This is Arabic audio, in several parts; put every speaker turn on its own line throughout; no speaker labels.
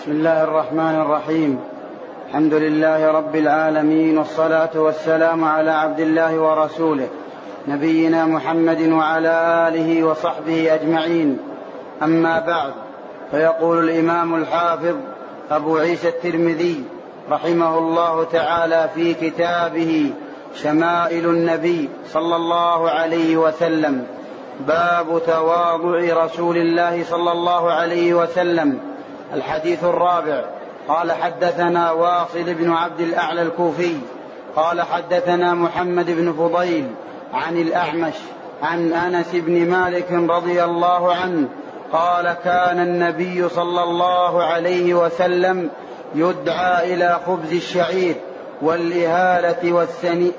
بسم الله الرحمن الرحيم. الحمد لله رب العالمين والصلاة والسلام على عبد الله ورسوله نبينا محمد وعلى آله وصحبه أجمعين. أما بعد فيقول الإمام الحافظ أبو عيسى الترمذي رحمه الله تعالى في كتابه شمائل النبي صلى الله عليه وسلم باب تواضع رسول الله صلى الله عليه وسلم. الحديث الرابع. قال حدثنا واصل بن عبد الأعلى الكوفي. قال حدثنا محمد بن فضيل عن الأعمش عن أنس بن مالك رضي الله عنه. قال كان النبي صلى الله عليه وسلم يدعى إلى خبز الشعير والإهالة والسن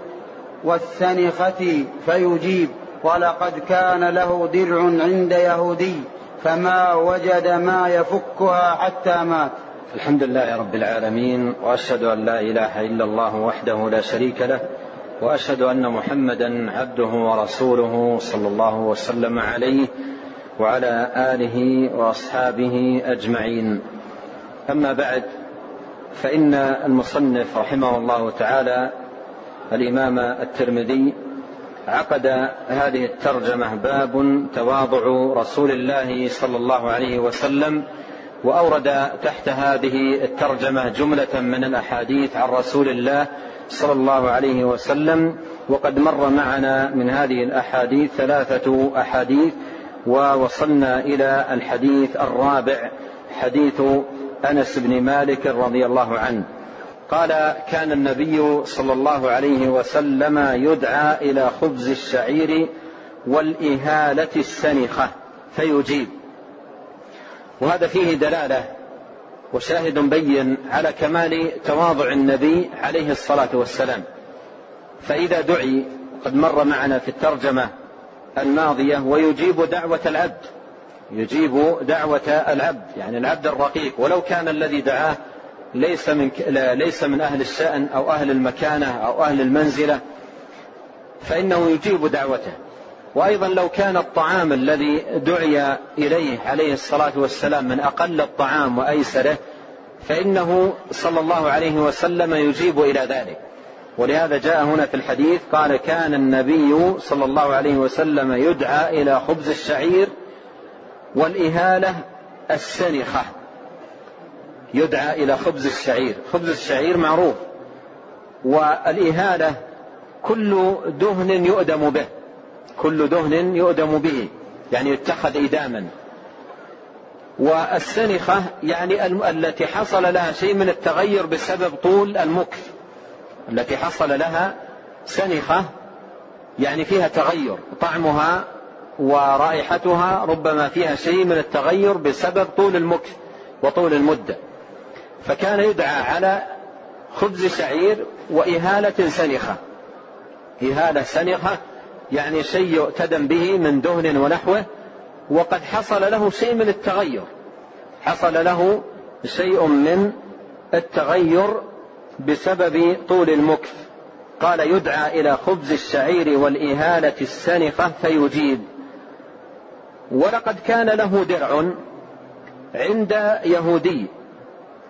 والسنخة فيجيب. ولقد كان له درع عند يهودي. فما وجد ما يفكها حتى مات.
الحمد لله رب العالمين وأشهد أن لا إله إلا الله وحده لا شريك له وأشهد أن محمدا عبده ورسوله صلى الله وسلم عليه وعلى آله وأصحابه أجمعين. أما بعد فإن المصنف رحمه الله تعالى الإمام الترمذي عقد هذه الترجمة باب تواضع رسول الله صلى الله عليه وسلم وأورد تحت هذه الترجمة جملة من الأحاديث عن رسول الله صلى الله عليه وسلم وقد مر معنا من هذه الأحاديث ثلاثة أحاديث ووصلنا إلى الحديث الرابع حديث أنس بن مالك رضي الله عنه. قال كان النبي صلى الله عليه وسلم يدعى إلى خبز الشعير والإهالة السنخة فيجيب. وهذا فيه دلالة وشاهد بين على كمال تواضع النبي عليه الصلاة والسلام. فإذا دعي قد مر معنا في الترجمة الماضية ويجيب دعوة العبد. يجيب دعوة العبد يعني العبد الرقيق. ولو كان الذي دعاه ليس من ليس من أهل الشأن أو أهل المكانة أو أهل المنزلة فإنه يجيب دعوته. وأيضا لو كان الطعام الذي دعي إليه عليه الصلاة والسلام من أقل الطعام وأيسره فإنه صلى الله عليه وسلم يجيب إلى ذلك. ولهذا جاء هنا في الحديث قال كان النبي صلى الله عليه وسلم يدعى إلى خبز الشعير والإهالة السنخه يدعى إلى خبز الشعير. خبز الشعير معروف. والإهالة كل دهن يؤدم به. كل دهن يؤدم به. يعني يتخذ إداما. والسنخة يعني التي حصل لها شيء من التغير بسبب طول المكث. التي حصل لها سنخة يعني فيها تغير. طعمها ورائحتها ربما فيها شيء من التغير بسبب طول المكث وطول المدة. فكان يدعى على خبز شعير وإهالة سنخة. إهالة سنخة يعني شيء يؤتدم به من دهن ونحوه وقد حصل له شيء من التغير. حصل له شيء من التغير بسبب طول المكث قال يدعى إلى خبز الشعير والإهالة السنخة فيجيب. ولقد كان له درع عند يهودي.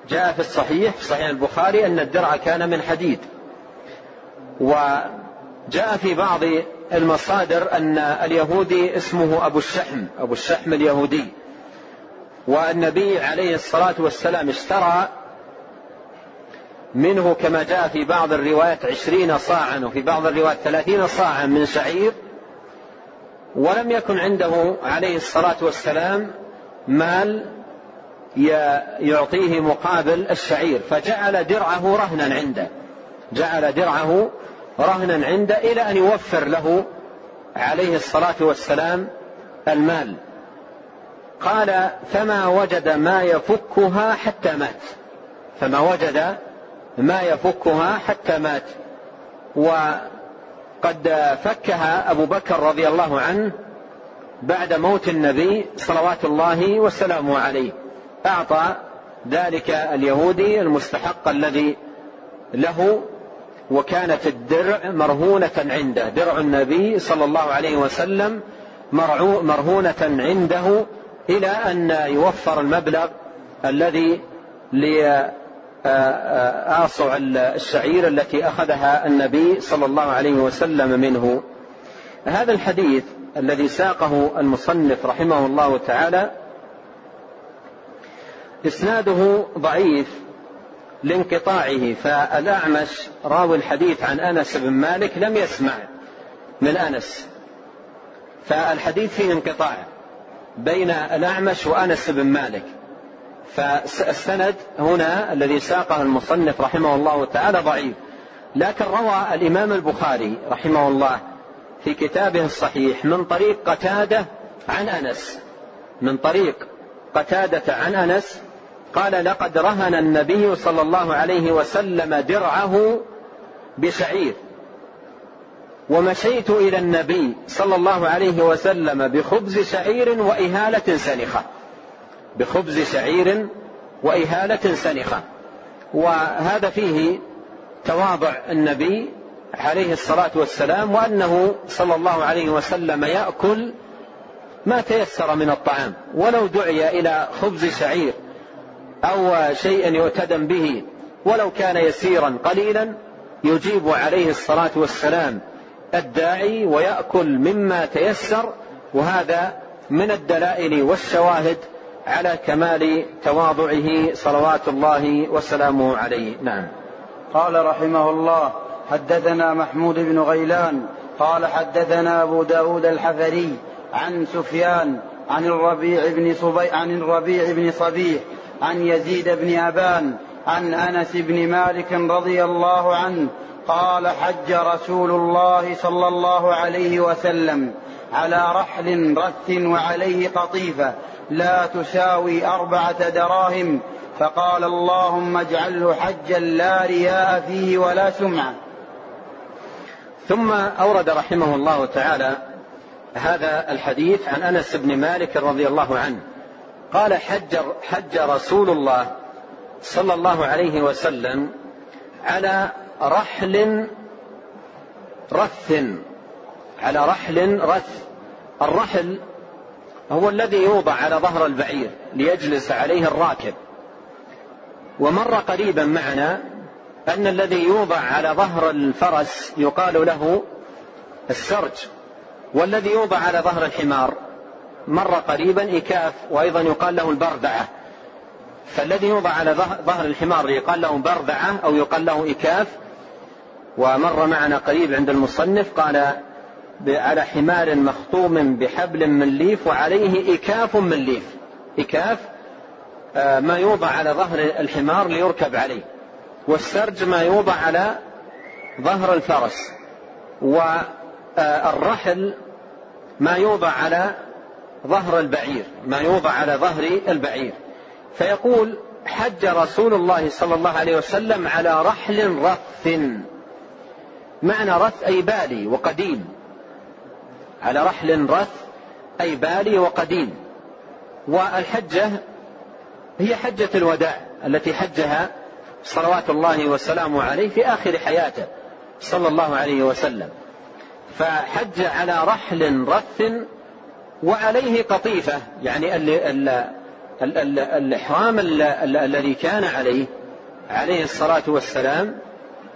جاء في الصحيح في صحيح البخاري أن الدرع كان من حديد. وجاء في بعض المصادر أن اليهودي اسمه أبو الشحم أبو الشحم اليهودي. والنبي عليه الصلاة والسلام اشترى منه كما جاء في بعض الروايات عشرين صاعا وفي بعض الروايات ثلاثين صاعا من شعير. ولم يكن عنده عليه الصلاة والسلام مال يعطيه مقابل الشعير فجعل درعه رهنا عنده. جعل درعه رهنا عنده إلى أن يوفر له عليه الصلاة والسلام المال. قال فما وجد ما يفكها حتى مات. فما وجد ما يفكها حتى مات. وقد فكها أبو بكر رضي الله عنه بعد موت النبي صلوات الله وسلامه عليه. أعطى ذلك اليهودي المستحق الذي له وكانت الدرع مرهونة عنده. درع النبي صلى الله عليه وسلم مرهونة عنده إلى أن يوفر المبلغ الذي لآصع الشعير التي أخذها النبي صلى الله عليه وسلم منه. هذا الحديث الذي ساقه المصنف رحمه الله تعالى إسناده ضعيف لانقطاعه فالأعمش راوي الحديث عن أنس بن مالك لم يسمع من أنس. فالحديث فيه انقطاع بين الأعمش وأنس بن مالك. فالسند هنا الذي ساقه المصنف رحمه الله تعالى ضعيف. لكن روى الإمام البخاري رحمه الله في كتابه الصحيح من طريق قتادة عن أنس. من طريق قتادة عن أنس قال لقد رهن النبي صلى الله عليه وسلم درعه بشعير. ومشيت إلى النبي صلى الله عليه وسلم بخبز شعير وإهالة سنخة. بخبز شعير وإهالة سنخة. وهذا فيه تواضع النبي عليه الصلاة والسلام وأنه صلى الله عليه وسلم يأكل ما تيسر من الطعام. ولو دعي إلى خبز شعير أو شيء يعتدم به ولو كان يسيرا قليلا يجيب عليه الصلاة والسلام الداعي ويأكل مما تيسر وهذا من الدلائل والشواهد على كمال تواضعه صلوات الله وسلامه عليه. نعم.
قال رحمه الله حدثنا محمود بن غيلان قال حدثنا أبو داود الحفري عن سفيان عن الربيع بن صبي عن الربيع بن صبيح عن يزيد بن أبان عن أنس بن مالك رضي الله عنه قال حج رسول الله صلى الله عليه وسلم على رحل رث وعليه قطيفة لا تساوي أربعة دراهم فقال اللهم اجعله حجا لا رياء فيه ولا سمعة.
ثم أورد رحمه الله تعالى هذا الحديث عن أنس بن مالك رضي الله عنه. قال حج, حج رسول الله صلى الله عليه وسلم على رحل رث على رحل رث. الرحل هو الذي يوضع على ظهر البعير ليجلس عليه الراكب. ومر قريبا معنا أن الذي يوضع على ظهر الفرس يقال له السرج والذي يوضع على ظهر الحمار مر قريبا إكاف وأيضا يقال له البردعة. فالذي يوضع على ظهر الحمار يقال له بردعة أو يقال له إكاف ومر معنا قريب عند المصنف قال على حمار مخطوم بحبل من ليف وعليه إكاف من ليف. إكاف آه، ما يوضع على ظهر الحمار ليركب عليه. والسرج ما يوضع على ظهر الفرس. والرحل ما يوضع على ظهر البعير ما يوضع على ظهر البعير. فيقول حج رسول الله صلى الله عليه وسلم على رحل رث معنى رث أي بالي وقديم. على رحل رث أي بالي وقديم. والحجة هي حجة الوداع التي حجها صلوات الله وسلامه عليه في آخر حياته صلى الله عليه وسلم. فحج على رحل رث وعليه قطيفة يعني الإحرام الذي كان عليه عليه الصلاة والسلام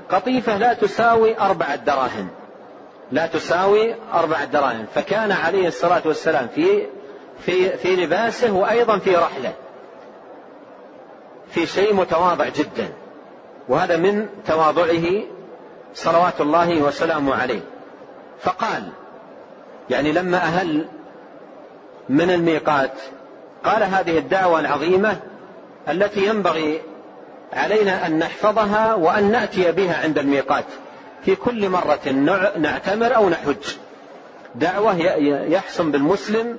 قطيفة لا تساوي أربعة دراهم. لا تساوي أربعة دراهم. فكان عليه الصلاة والسلام في في في لباسه وأيضا في رحله. في شيء متواضع جدا. وهذا من تواضعه صلوات الله وسلامه عليه. فقال يعني لما أهل من الميقات. قال هذه الدعوة العظيمة التي ينبغي علينا أن نحفظها وأن نأتي بها عند الميقات. في كل مرة نعتمر أو نحج. دعوة يحسن بالمسلم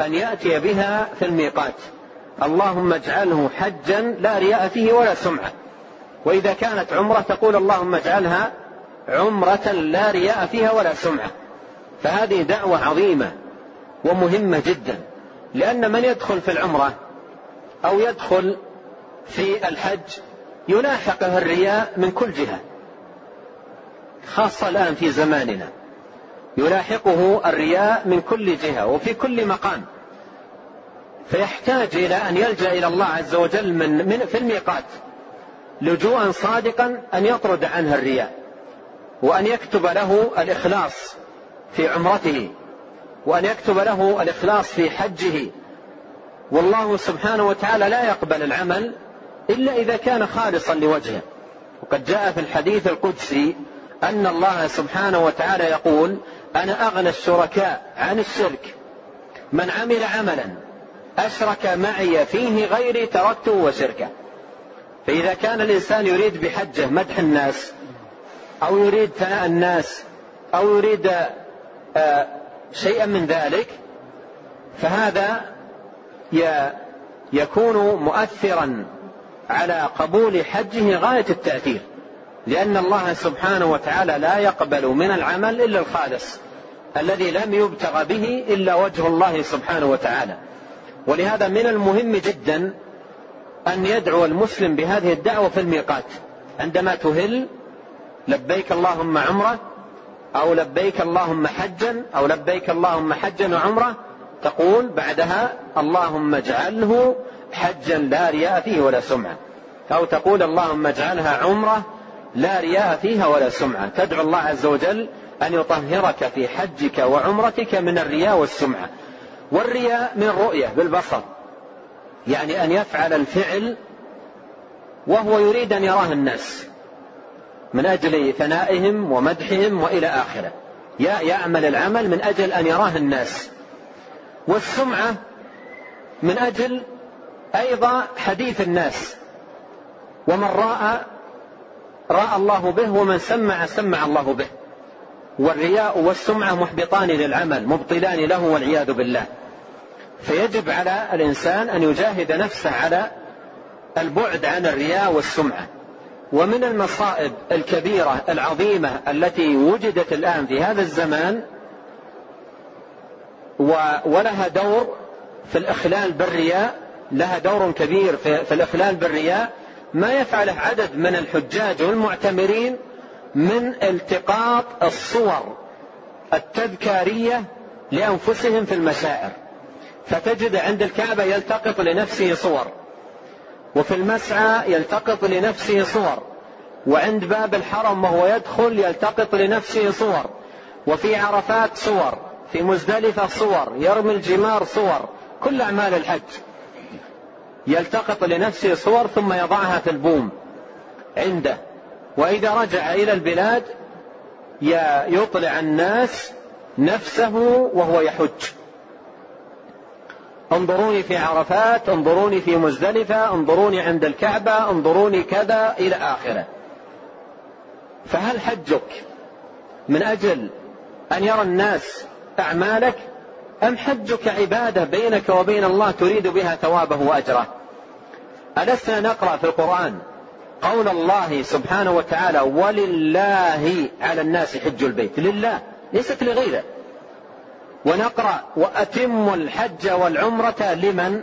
أن يأتي بها في الميقات. اللهم اجعله حجا لا رياء فيه ولا سمعة. وإذا كانت عمرة تقول اللهم اجعلها عمرة لا رياء فيها ولا سمعة. فهذه دعوة عظيمة. ومهمة جدا لأن من يدخل في العمرة أو يدخل في الحج يلاحقه الرياء من كل جهة خاصة الآن في زماننا. يلاحقه الرياء من كل جهة وفي كل مقام. فيحتاج إلى أن يلجأ إلى الله عز وجل من, من في الميقات لجوءا صادقا أن يطرد عنه الرياء وأن يكتب له الإخلاص في عمرته. وأن يكتب له الإخلاص في حجه. والله سبحانه وتعالى لا يقبل العمل إلا إذا كان خالصا لوجهه. وقد جاء في الحديث القدسي أن الله سبحانه وتعالى يقول أنا أغنى الشركاء عن الشرك. من عمل عملا أشرك معي فيه غيري تركته وشركه. فإذا كان الإنسان يريد بحجه مدح الناس أو يريد ثناء الناس أو يريد آه، شيئا من ذلك فهذا يكون مؤثرا على قبول حجه غاية التأثير لأن الله سبحانه وتعالى لا يقبل من العمل إلا الخالص الذي لم يبتغى به إلا وجه الله سبحانه وتعالى. ولهذا من المهم جدا أن يدعو المسلم بهذه الدعوة في الميقات. عندما تهل لبيك اللهم عمرة أو لبيك اللهم حجا أو لبيك اللهم حجا وعمرة تقول بعدها اللهم اجعله حجا لا رياء فيه ولا سمعة. أو تقول اللهم اجعلها عمرة لا رياء فيها ولا سمعة. تدعو الله عز وجل أن يطهرك في حجك وعمرتك من الرياء والسمعة. والرياء من رؤية بالبصر. يعني أن يفعل الفعل وهو يريد أن يراه الناس. من أجل ثنائهم ومدحهم وإلى آخره. يعمل العمل من أجل أن يراه الناس. والسمعة من أجل أيضا حديث الناس. ومن رأى رأى الله به ومن سمع سمع الله به. والرياء والسمعة محبطان للعمل مبطلان له والعياذ بالله. فيجب على الإنسان أن يجاهد نفسه على البعد عن الرياء والسمعة. ومن المصائب الكبيرة العظيمة التي وجدت الآن في هذا الزمان ولها دور في الإخلال بالرياء لها دور كبير في الإخلال بالرياء. ما يفعله عدد من الحجاج والمعتمرين من التقاط الصور التذكارية لأنفسهم في المشاعر فتجد عند الكعبة يلتقط لنفسه صور. وفي المسعى يلتقط لنفسه صور. وعند باب الحرم وهو يدخل يلتقط لنفسه صور. وفي عرفات صور في مزدلفة صور يرمي الجمار صور كل أعمال الحج. يلتقط لنفسه صور ثم يضعها في البوم عنده. وإذا رجع إلى البلاد يطلع الناس نفسه وهو يحج. انظروني في عرفات انظروني في مزدلفة انظروني عند الكعبة انظروني كذا إلى آخره. فهل حجك من أجل أن يرى الناس أعمالك؟ أم حجك عبادة بينك وبين الله تريد بها ثوابه وأجره؟ ألسنا نقرأ في القرآن قول الله سبحانه وتعالى ولله على الناس حج البيت لله ليست لغيره. ونقرأ وأتم الحج والعمرة لمن؟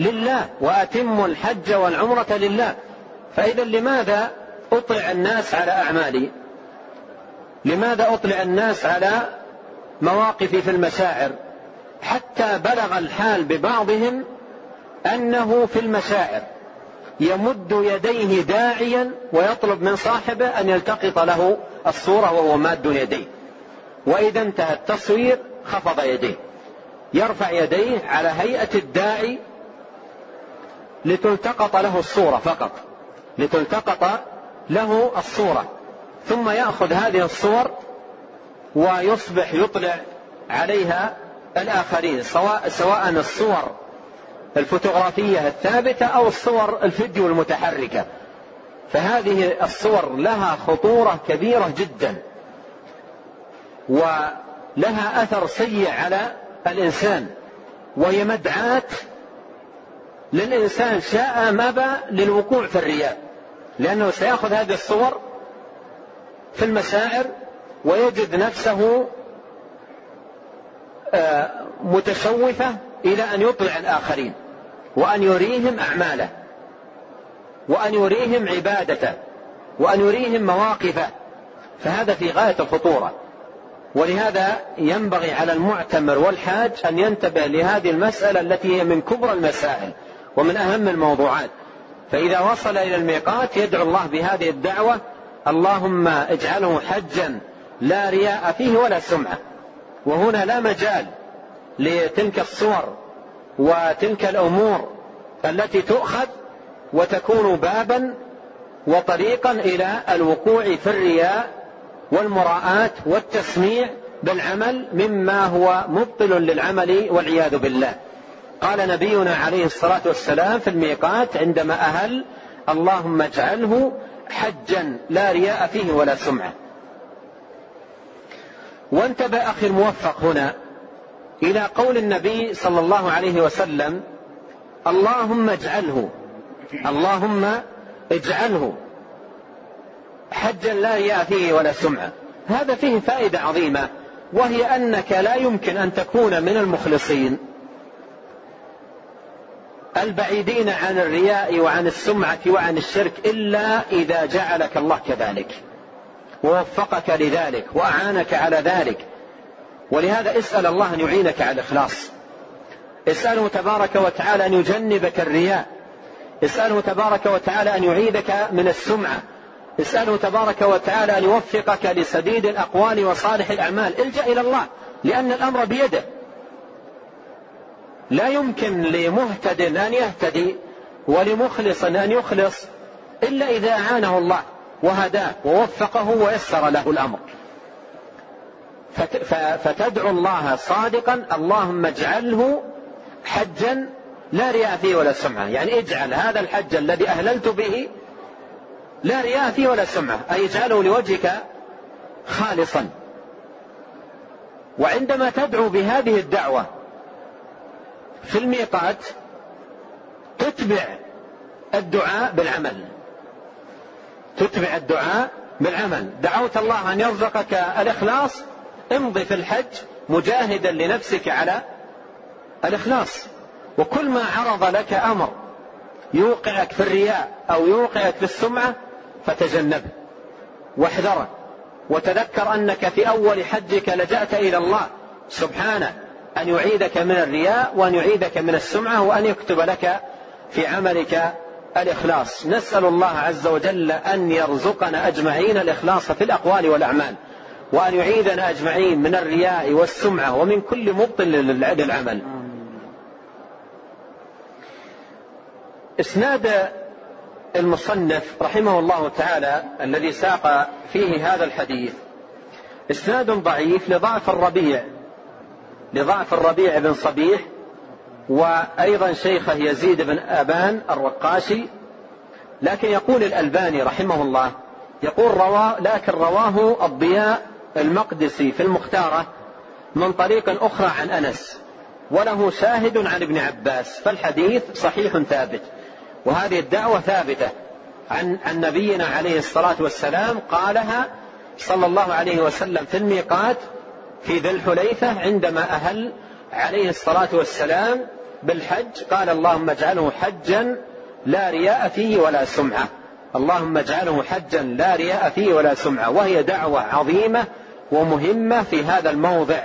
لله. وأتم الحج والعمرة لله. فإذا لماذا أطلع الناس على أعمالي؟ لماذا أطلع الناس على مواقفي في المشاعر؟ حتى بلغ الحال ببعضهم أنه في المشاعر. يمد يديه داعيا ويطلب من صاحبه أن يلتقط له الصورة وهو ماد يديه. وإذا انتهى التصوير خفض يديه. يرفع يديه على هيئة الداعي لتلتقط له الصورة فقط. لتلتقط له الصورة. ثم يأخذ هذه الصور ويصبح يطلع عليها الآخرين سواء سواء الصور الفوتوغرافية الثابتة أو الصور الفيديو المتحركة. فهذه الصور لها خطورة كبيرة جدا. ولها أثر سيء على الإنسان وهي مدعاة للإنسان شاء أم أبى للوقوع في الرياء لأنه سيأخذ هذه الصور في المشاعر ويجد نفسه آه، متشوفة إلى أن يطلع الآخرين وأن يريهم أعماله وأن يريهم عبادته وأن يريهم مواقفه فهذا في غاية الخطورة. ولهذا ينبغي على المعتمر والحاج أن ينتبه لهذه المسألة التي هي من كبرى المسائل ومن أهم الموضوعات. فإذا وصل إلى الميقات يدعو الله بهذه الدعوة اللهم اجعله حجا لا رياء فيه ولا سمعة. وهنا لا مجال لتلك الصور وتلك الأمور التي تؤخذ وتكون بابا وطريقا إلى الوقوع في الرياء والمراءة والتسميع بالعمل مما هو مبطل للعمل والعياذ بالله. قال نبينا عليه الصلاة والسلام في الميقات عندما أهل اللهم اجعله حجا لا رياء فيه ولا سمعة. وانتبه أخي الموفق هنا إلى قول النبي صلى الله عليه وسلم اللهم اجعله اللهم اجعله. حجا لا رياء فيه ولا سمعة. هذا فيه فائدة عظيمة وهي أنك لا يمكن أن تكون من المخلصين. البعيدين عن الرياء وعن السمعة وعن الشرك إلا إذا جعلك الله كذلك ووفقك لذلك وأعانك على ذلك. ولهذا اسأل الله أن يعينك على الإخلاص. اسأله تبارك وتعالى أن يجنبك الرياء. اسأله تبارك وتعالى أن يعيدك من السمعة. اسأله تبارك وتعالى أن يوفقك لسديد الأقوال وصالح الأعمال. الجأ إلى الله لأن الأمر بيده. لا يمكن لمهتد أن يهتدي ولمخلص أن يخلص إلا إذا أعانه الله وهداه ووفقه ويسر له الأمر. فتدعو الله صادقا اللهم اجعله حجا لا رياء فيه ولا سمعة يعني اجعل هذا الحج الذي أهللت به لا رياء فيه ولا سمعة. أي اجعله لوجهك خالصا. وعندما تدعو بهذه الدعوة في الميقات تتبع الدعاء بالعمل. تتبع الدعاء بالعمل. دعوت الله أن يرزقك الإخلاص امضي في الحج مجاهدا لنفسك على الإخلاص. وكل ما عرض لك أمر يوقعك في الرياء أو يوقعك في السمعة فتجنبه واحذره وتذكر أنك في أول حجك لجأت إلى الله. سبحانه. أن يعيدك من الرياء وأن يعيدك من السمعة وأن يكتب لك في عملك الإخلاص. نسأل الله عز وجل أن يرزقنا أجمعين الإخلاص في الأقوال والأعمال. وأن يعيذنا أجمعين من الرياء والسمعة ومن كل مبطل للعمل إسناد المصنف رحمه الله تعالى الذي ساق فيه هذا الحديث. إسناد ضعيف لضعف الربيع لضعف الربيع بن صبيح وأيضا شيخه يزيد بن أبان الرقاشي. لكن يقول الألباني رحمه الله يقول روا لكن رواه الضياء المقدسي في المختارة من طريق أخرى عن أنس وله شاهد عن ابن عباس فالحديث صحيح ثابت. وهذه الدعوة ثابتة عن عن نبينا عليه الصلاة والسلام قالها صلى الله عليه وسلم في الميقات في ذي الحليفة عندما أهل عليه الصلاة والسلام بالحج قال اللهم اجعله حجا لا رياء فيه ولا سمعة. اللهم اجعله حجا لا رياء فيه ولا سمعة. وهي دعوة عظيمة ومهمة في هذا الموضع.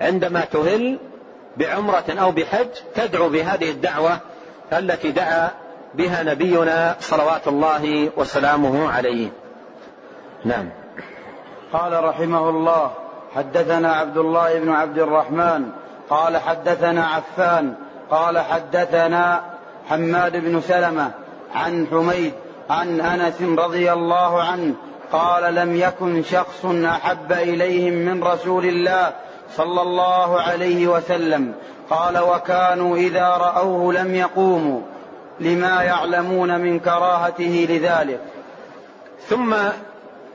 عندما تهل بعمرة أو بحج تدعو بهذه الدعوة التي دعا بها نبينا صلوات الله وسلامه عليه. نعم.
قال رحمه الله حدثنا عبد الله بن عبد الرحمن قال حدثنا عفان قال حدثنا حماد بن سلمة عن حميد عن أنس رضي الله عنه قال لم يكن شخص أحب إليهم من رسول الله صلى الله عليه وسلم. قال وكانوا إذا رأوه لم يقوموا. لما يعلمون من كراهته لذلك.
ثم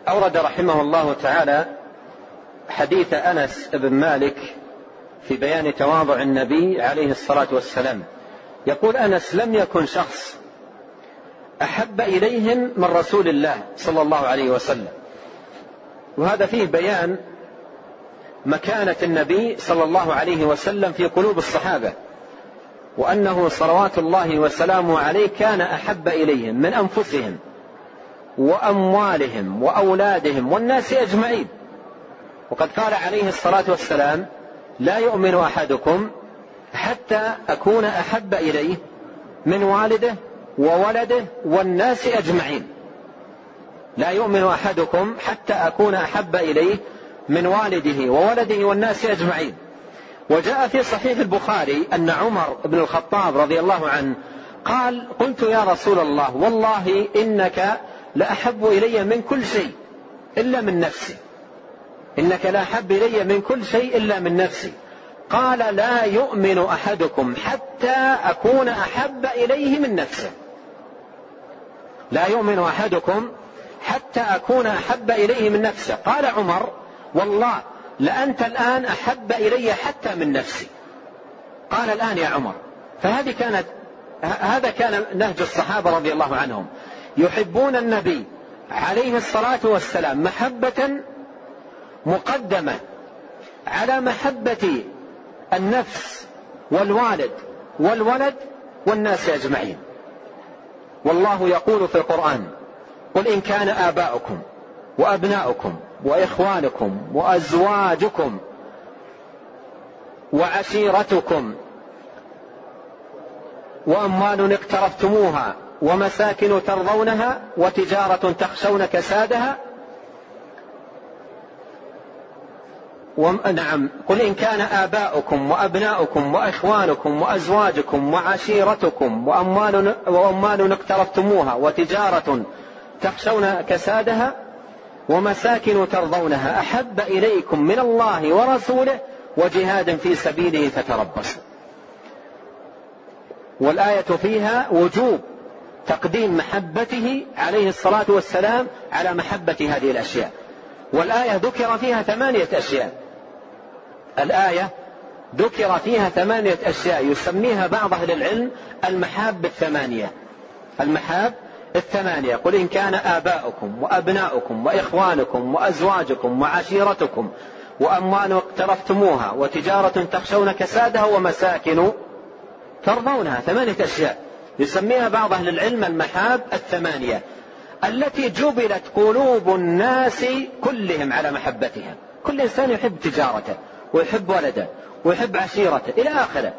أورد رحمه الله تعالى حديث أنس بن مالك في بيان تواضع النبي عليه الصلاة والسلام. يقول أنس لم يكن شخص أحب إليهم من رسول الله صلى الله عليه وسلم. وهذا فيه بيان مكانة النبي صلى الله عليه وسلم في قلوب الصحابة. وأنه صلوات الله وسلامه عليه كان أحب إليهم من أنفسهم وأموالهم وأولادهم والناس أجمعين. وقد قال عليه الصلاة والسلام لا يؤمن أحدكم حتى أكون أحب إليه من والده وولده والناس أجمعين. لا يؤمن أحدكم حتى أكون أحب إليه من والده وولده والناس أجمعين. وجاء في صحيح البخاري أن عمر بن الخطاب رضي الله عنه قال قلت يا رسول الله والله إنك لأحب إلي من كل شيء إلا من نفسي. إنك لأحب إلي من كل شيء إلا من نفسي. قال لا يؤمن أحدكم حتى أكون أحب إليه من نفسه. لا يؤمن أحدكم حتى أكون أحب إليه من نفسه. قال عمر والله لأنت الآن أحب إلي حتى من نفسي. قال الآن يا عمر فهذه كانت هذا كان نهج الصحابة رضي الله عنهم. يحبون النبي عليه الصلاة والسلام محبة مقدمة على محبة النفس والوالد والولد والناس أجمعين. والله يقول في القرآن قل إن كان آباؤكم وأبناؤكم وإخوانكم وأزواجكم وعشيرتكم وأموال اقترفتموها ومساكن ترضونها وتجارة تخشون كسادها نعم. قل إن كان آباؤكم وأبناؤكم وإخوانكم وأزواجكم وعشيرتكم وأموال, وأموال اقترفتموها وتجارة تخشون كسادها ومساكن ترضونها أحب إليكم من الله ورسوله وجهاد في سبيله فتربصوا. والآية فيها وجوب تقديم محبته عليه الصلاة والسلام على محبة هذه الأشياء. والآية ذكر فيها ثمانية أشياء. الآية ذكر فيها ثمانية أشياء يسميها بعض أهل العلم المحاب الثمانية. المحاب الثمانية قل إن كان آباؤكم وأبناؤكم وإخوانكم وأزواجكم وعشيرتكم وأموال اقترفتموها وتجارة تخشون كسادها ومساكن ترضونها. ثمانية أشياء. يسميها بعض أهل العلم المحاب الثمانية التي جبلت قلوب الناس كلهم على محبتها. كل إنسان يحب تجارته ويحب ولده ويحب عشيرته إلى آخره.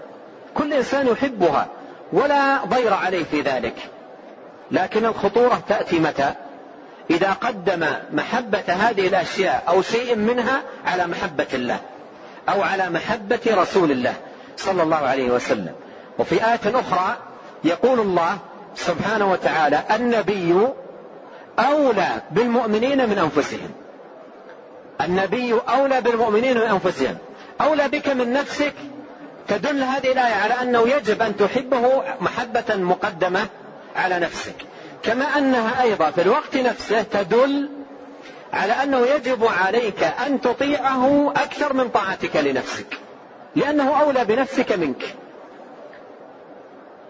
كل إنسان يحبها ولا ضير عليه في ذلك. لكن الخطورة تأتي متى؟ إذا قدم محبة هذه الأشياء أو شيء منها على محبة الله أو على محبة رسول الله صلى الله عليه وسلم. وفي آية أخرى يقول الله سبحانه وتعالى النبي أولى بالمؤمنين من أنفسهم. النبي أولى بالمؤمنين من أنفسهم. أولى بك من نفسك. تدل هذه الآية على أنه يجب أن تحبه محبة مقدمة على نفسك. كما أنها أيضا في الوقت نفسه تدل على أنه يجب عليك أن تطيعه أكثر من طاعتك لنفسك. لأنه أولى بنفسك منك.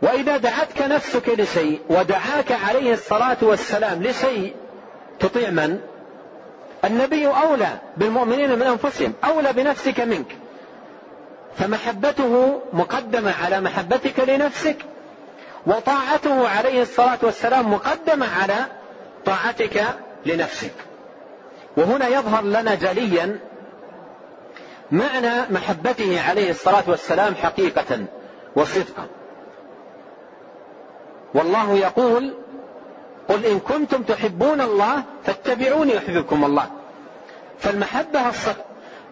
وإذا دعتك نفسك لشيء ودعاك عليه الصلاة والسلام لشيء تطيع من؟ النبي أولى بالمؤمنين من أنفسهم أولى بنفسك منك. فمحبته مقدمة على محبتك لنفسك وطاعته عليه الصلاة والسلام مقدمة على طاعتك لنفسك. وهنا يظهر لنا جليا معنى محبته عليه الصلاة والسلام حقيقة وصدقا. والله يقول قل إن كنتم تحبون الله فاتبعوني يحببكم الله. فالمحبة الص...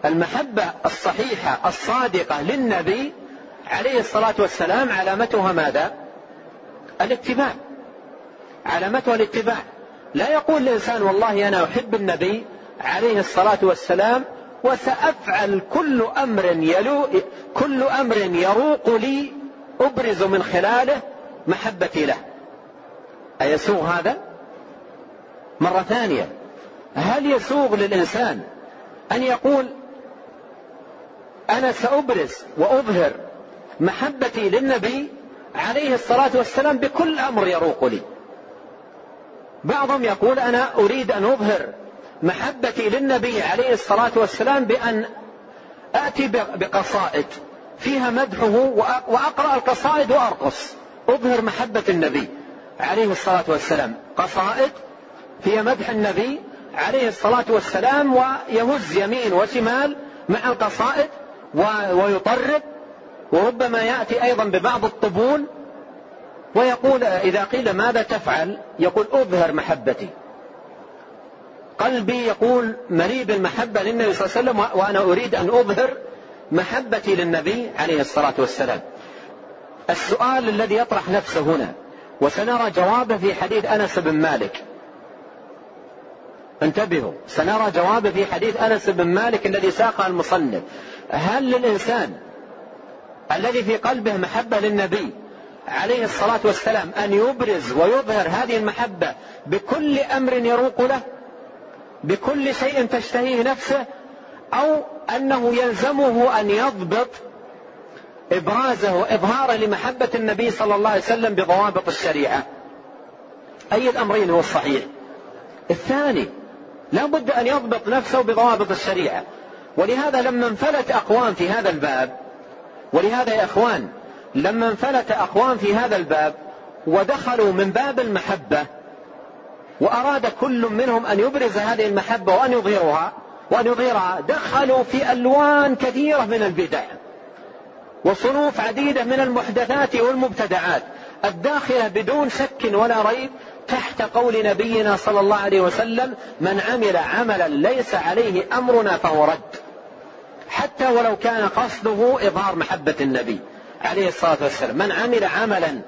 المحبة الصحيحة الصادقة للنبي عليه الصلاة والسلام علامتها ماذا؟ الاتباع. علامتها الاتباع. لا يقول الإنسان والله أنا أحب النبي عليه الصلاة والسلام وسأفعل كل أمر يلو كل أمر يروق لي أبرز من خلاله محبتي له. أيسوغ هذا؟ مرة ثانية. هل يسوغ للإنسان أن يقول أنا سأبرز وأظهر محبتي للنبي عليه الصلاة والسلام بكل أمر يروق لي. بعضهم يقول أنا أريد أن أظهر محبتي للنبي عليه الصلاة والسلام بأن آتي بقصائد. فيها مدحه وأقرأ القصائد وأرقص. أظهر محبة النبي عليه الصلاة والسلام. قصائد فيها مدح النبي عليه الصلاة والسلام ويهز يمين وشمال مع القصائد ويطرب وربما يأتي أيضا ببعض الطبول ويقول إذا قيل ماذا تفعل؟ يقول أظهر محبتي. قلبي يقول مليء بالمحبة للنبي صلى الله عليه وسلم وأنا أريد أن أظهر محبتي للنبي عليه الصلاة والسلام. السؤال الذي يطرح نفسه هنا وسنرى جوابه في حديث أنس بن مالك. انتبهوا سنرى جوابه في حديث أنس بن مالك الذي ساقه المصنف. هل للإنسان الذي في قلبه محبة للنبي عليه الصلاة والسلام أن يبرز ويظهر هذه المحبة بكل أمر يروق له بكل شيء تشتهيه نفسه أو أنه يلزمه أن يضبط إبرازه وإظهاره لمحبة النبي صلى الله عليه وسلم بضوابط الشريعة. أي الأمرين هو الصحيح؟ الثاني لا بد أن يضبط نفسه بضوابط الشريعة. ولهذا لما انفلت أقوام في هذا الباب ولهذا يا إخوان لما انفلت أقوام في هذا الباب ودخلوا من باب المحبة وأراد كل منهم أن يبرز هذه المحبة وأن يظهرها وأن يظهرها دخلوا في ألوان كثيرة من البدع وصنوف عديدة من المحدثات والمبتدعات الداخلة بدون شك ولا ريب تحت قول نبينا صلى الله عليه وسلم من عمل عملا ليس عليه أمرنا فهو رد. حتى ولو كان قصده إظهار محبة النبي عليه الصلاة والسلام. من عمل عملا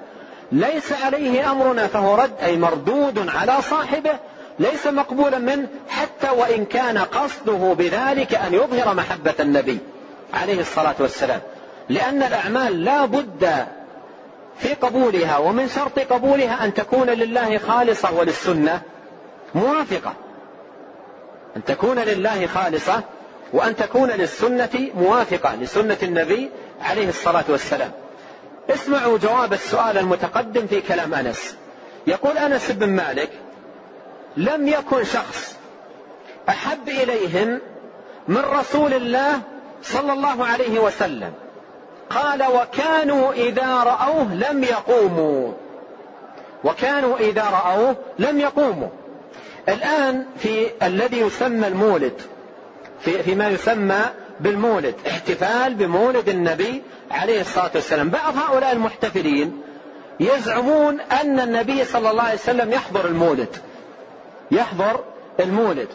ليس عليه أمرنا فهو رد أي مردود على صاحبه ليس مقبولا منه حتى وإن كان قصده بذلك أن يظهر محبة النبي عليه الصلاة والسلام. لأن الأعمال لا بد في قبولها ومن شرط قبولها أن تكون لله خالصة وللسنة موافقة. أن تكون لله خالصة وأن تكون للسنة موافقة لسنة النبي عليه الصلاة والسلام. اسمعوا جواب السؤال المتقدم في كلام أنس. يقول أنس بن مالك لم يكن شخص أحب إليهم من رسول الله صلى الله عليه وسلم. قال وكانوا إذا رأوه لم يقوموا. وكانوا إذا رأوه لم يقوموا. الآن في الذي يسمى المولد. في فيما يسمى بالمولد احتفال بمولد النبي عليه الصلاة والسلام. بعض هؤلاء المحتفلين يزعمون أن النبي صلى الله عليه وسلم يحضر المولد يحضر المولد.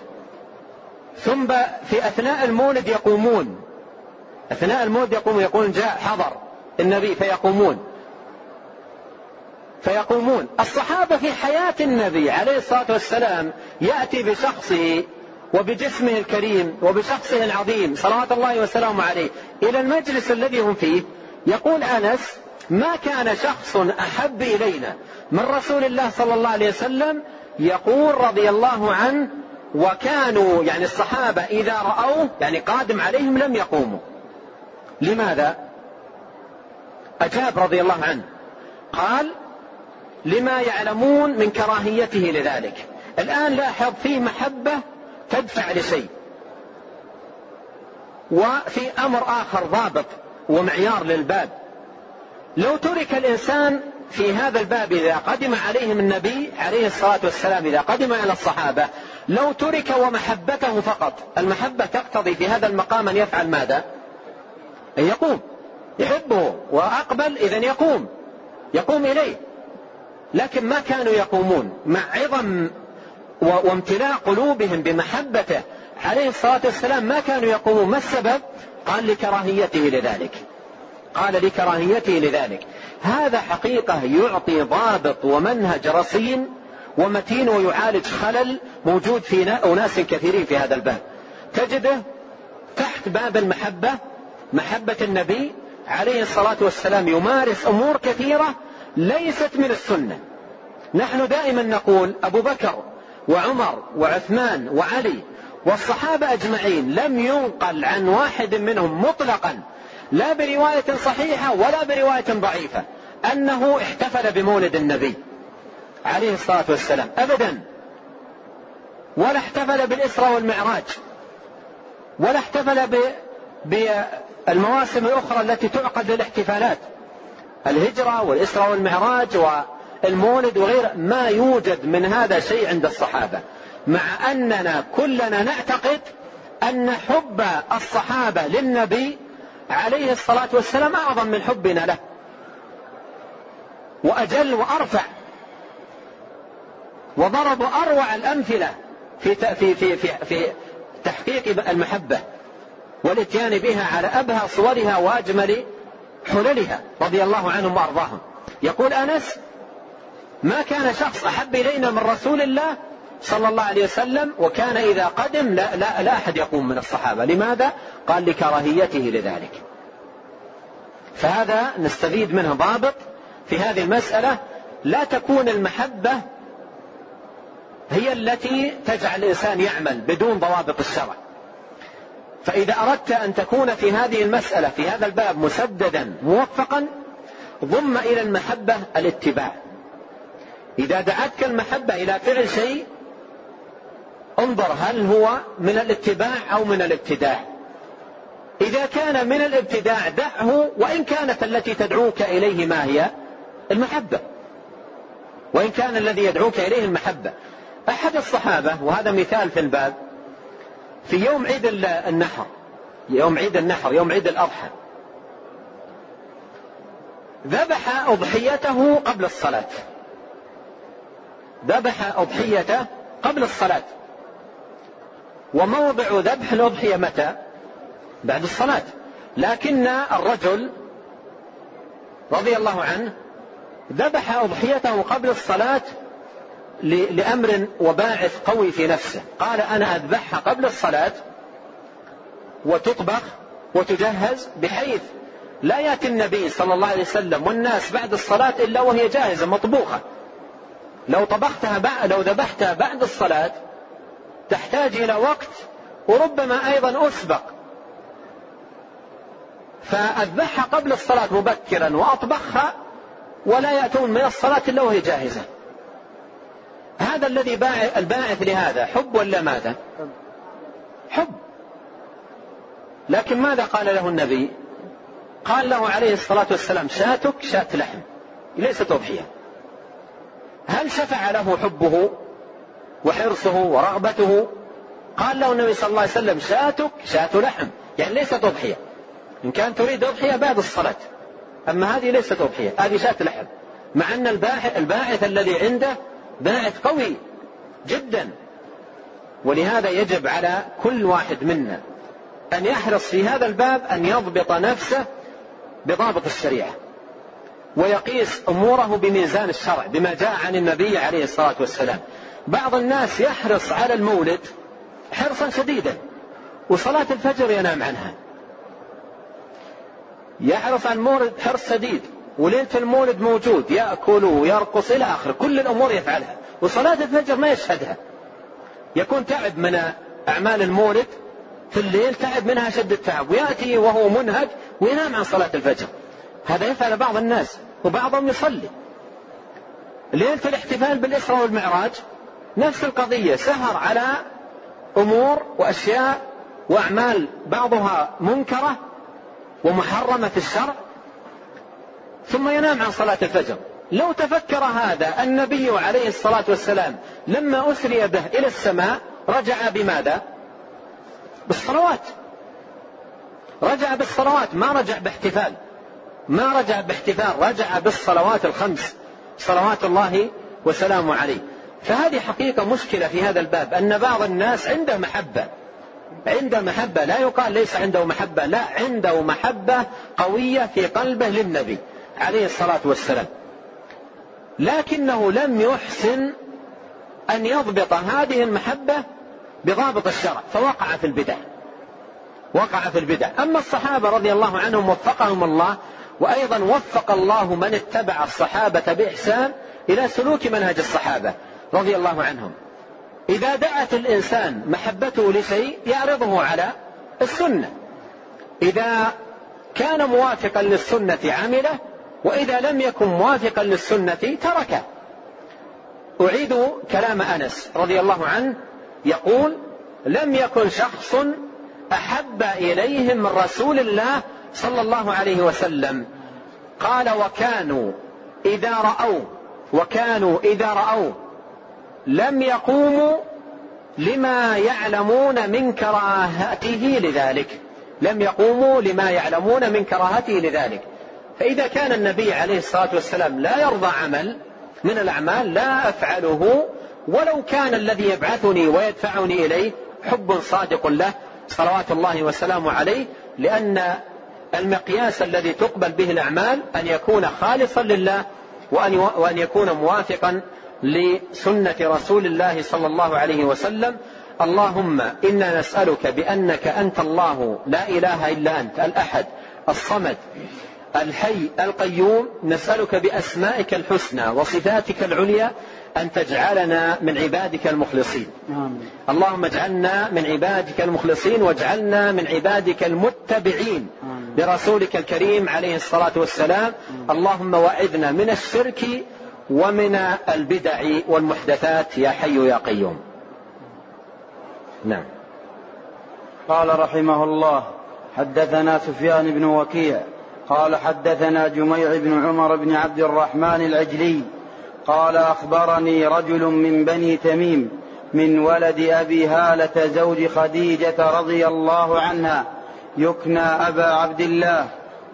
ثم في أثناء المولد يقومون أثناء المولد يقومون يقولون جاء حضر النبي فيقومون. فيقومون. الصحابة في حياة النبي عليه الصلاة والسلام يأتي بشخصه وبجسمه الكريم وبشخصه العظيم صلوات الله وسلامه عليه إلى المجلس الذي هم فيه يقول أنس ما كان شخص أحب إلينا من رسول الله صلى الله عليه وسلم يقول رضي الله عنه وكانوا يعني الصحابة إذا رأوه يعني قادم عليهم لم يقوموا. لماذا؟ أجاب رضي الله عنه قال لما يعلمون من كراهيته لذلك. الآن لاحظ فيه محبة تدفع لشيء. وفي أمر آخر ضابط ومعيار للباب. لو ترك الإنسان في هذا الباب إذا قدم عليهم النبي عليه الصلاة والسلام إذا قدم إلى الصحابة لو ترك ومحبته فقط المحبة تقتضي في هذا المقام أن يفعل ماذا؟ أن يقوم. يحبه وأقبل إذا يقوم. يقوم إليه. لكن ما كانوا يقومون. مع عظم وامتلاء قلوبهم بمحبته. عليه الصلاة والسلام ما كانوا يقومون ما السبب؟ قال لكراهيته لذلك. قال لكراهيته لذلك. هذا حقيقة يعطي ضابط ومنهج رصين ومتين ويعالج خلل موجود في أناس كثيرين في هذا الباب. تجده تحت باب المحبة محبة النبي عليه الصلاة والسلام يمارس أمور كثيرة ليست من السنة. نحن دائما نقول أبو بكر وعمر وعثمان وعلي والصحابة أجمعين لم ينقل عن واحد منهم مطلقا لا برواية صحيحة ولا برواية ضعيفة أنه احتفل بمولد النبي عليه الصلاة والسلام أبدا. ولا احتفل بالإسراء والمعراج ولا احتفل بالمواسم الأخرى التي تعقد للاحتفالات الهجرة والإسراء والمعراج والمولد وغيره ما يوجد من هذا شيء عند الصحابة مع أننا كلنا نعتقد أن حب الصحابة للنبي عليه الصلاة والسلام أعظم من حبنا له وأجل وأرفع وضربوا أروع الأمثلة في في في في, في تحقيق المحبة والاتيان بها على أبهى صورها وأجمل حللها رضي الله عنهم وأرضاهم. يقول أنس ما كان شخص أحب إلينا من رسول الله صلى الله عليه وسلم وكان إذا قدم لا, لا, لا أحد يقوم من الصحابة. لماذا؟ قال لكراهيته لذلك. فهذا نستفيد منه ضابط في هذه المسألة. لا تكون المحبة هي التي تجعل الإنسان يعمل بدون ضوابط الشرع. فإذا أردت أن تكون في هذه المسألة في هذا الباب مسددا موفقا ضم إلى المحبة الاتباع. إذا دعتك المحبة إلى فعل شيء انظر هل هو من الاتباع أو من الابتداع. إذا كان من الابتداع دعه وإن كانت التي تدعوك إليه ما هي؟ المحبة. وإن كان الذي يدعوك إليه المحبة. أحد الصحابة وهذا مثال في الباب في يوم عيد النحر يوم عيد النحر يوم عيد الأضحى ذبح أضحيته قبل الصلاة. ذبح أضحيته قبل الصلاة. وموضع ذبح الأضحية متى؟ بعد الصلاة. لكن الرجل رضي الله عنه ذبح أضحيته قبل الصلاة لأمر وباعث قوي في نفسه. قال أنا أذبحها قبل الصلاة وتطبخ وتجهز بحيث لا يأتي النبي صلى الله عليه وسلم والناس بعد الصلاة إلا وهي جاهزة مطبوخة. لو طبختها بعد لو ذبحتها بعد الصلاة تحتاج إلى وقت وربما أيضا أسبق. فأذبحها قبل الصلاة مبكرا وأطبخها ولا يأتون من الصلاة إلا وهي جاهزة. هذا الذي الباعث لهذا حب ولا ماذا؟ حب. لكن ماذا قال له النبي؟ قال له عليه الصلاة والسلام شاتك شات لحم ليست أضحية. هل شفع له حبه وحرصه ورغبته؟ قال له النبي صلى الله عليه وسلم شاتك شات لحم. يعني ليست أضحية. إن كان تريد أضحية بعد الصلاة. أما هذه ليست أضحية هذه شات لحم. مع أن الباحث, الباعث الذي عنده باعث قوي جدا. ولهذا يجب على كل واحد منا أن يحرص في هذا الباب أن يضبط نفسه بضابط الشريعة. ويقيس أموره بميزان الشرع بما جاء عن النبي عليه الصلاة والسلام. بعض الناس يحرص على المولد حرصا شديدا وصلاة الفجر ينام عنها. يحرص على المولد حرص شديد وليلة المولد موجود يأكل ويرقص إلى آخره كل الأمور يفعلها وصلاة الفجر ما يشهدها. يكون تعب من أعمال المولد في الليل تعب منها شد التعب ويأتي وهو منهك وينام عن صلاة الفجر. هذا يفعل بعض الناس. وبعضهم يصلي. ليلة الاحتفال بالإسراء والمعراج نفس القضية سهر على أمور وأشياء وأعمال بعضها منكرة ومحرمة في الشرع ثم ينام عن صلاة الفجر. لو تفكر هذا النبي عليه الصلاة والسلام لما أسري به إلى السماء رجع بماذا؟ بالصلوات. رجع بالصلوات ما رجع باحتفال. ما رجع باحتفال رجع بالصلوات الخمس صلوات الله وسلامه عليه. فهذه حقيقة مشكلة في هذا الباب أن بعض الناس عنده محبة. عنده محبة لا يقال ليس عنده محبة لا عنده محبة قوية في قلبه للنبي عليه الصلاة والسلام. لكنه لم يحسن أن يضبط هذه المحبة بضابط الشرع فوقع في البدع. وقع في البدع. أما الصحابة رضي الله عنهم وفقهم الله وأيضا وفق الله من اتبع الصحابة بإحسان إلى سلوك منهج الصحابة رضي الله عنهم. إذا دعت الإنسان محبته لشيء يعرضه على السنة. إذا كان موافقا للسنة عمله وإذا لم يكن موافقا للسنة تركه. أعيد كلام أنس رضي الله عنه يقول لم يكن شخص أحب إليهم رسول الله صلى الله عليه وسلم قال وكانوا إذا رأوا وكانوا إذا رأوا لم يقوموا
لما يعلمون من كراهته لذلك. لم يقوموا لما يعلمون من كراهته لذلك. فإذا كان النبي عليه الصلاة والسلام لا يرضى عمل من الأعمال لا أفعله ولو كان الذي يبعثني ويدفعني إليه حب صادق له صلوات الله وسلامه عليه لأن المقياس الذي تقبل به الأعمال أن يكون خالصا لله وأن يكون موافقا لسنة رسول الله صلى الله عليه وسلم اللهم إنا نسألك بأنك أنت الله لا إله إلا أنت الأحد الصمد الحي القيوم نسألك بأسمائك الحسنى وصفاتك العليا أن تجعلنا من عبادك المخلصين آمين. اللهم اجعلنا من عبادك المخلصين واجعلنا من عبادك المتبعين آمين. لرسولك الكريم عليه الصلاة والسلام. اللهم وعذنا من الشرك ومن البدع والمحدثات يا حي يا قيوم
نعم قال رحمه الله حدثنا سفيان بن وكيع قال حدثنا جميع بن عمر بن عبد الرحمن العجلي قال أخبرني رجل من بني تميم من ولد أبي هالة زوج خديجة رضي الله عنها يكنى أبا عبد الله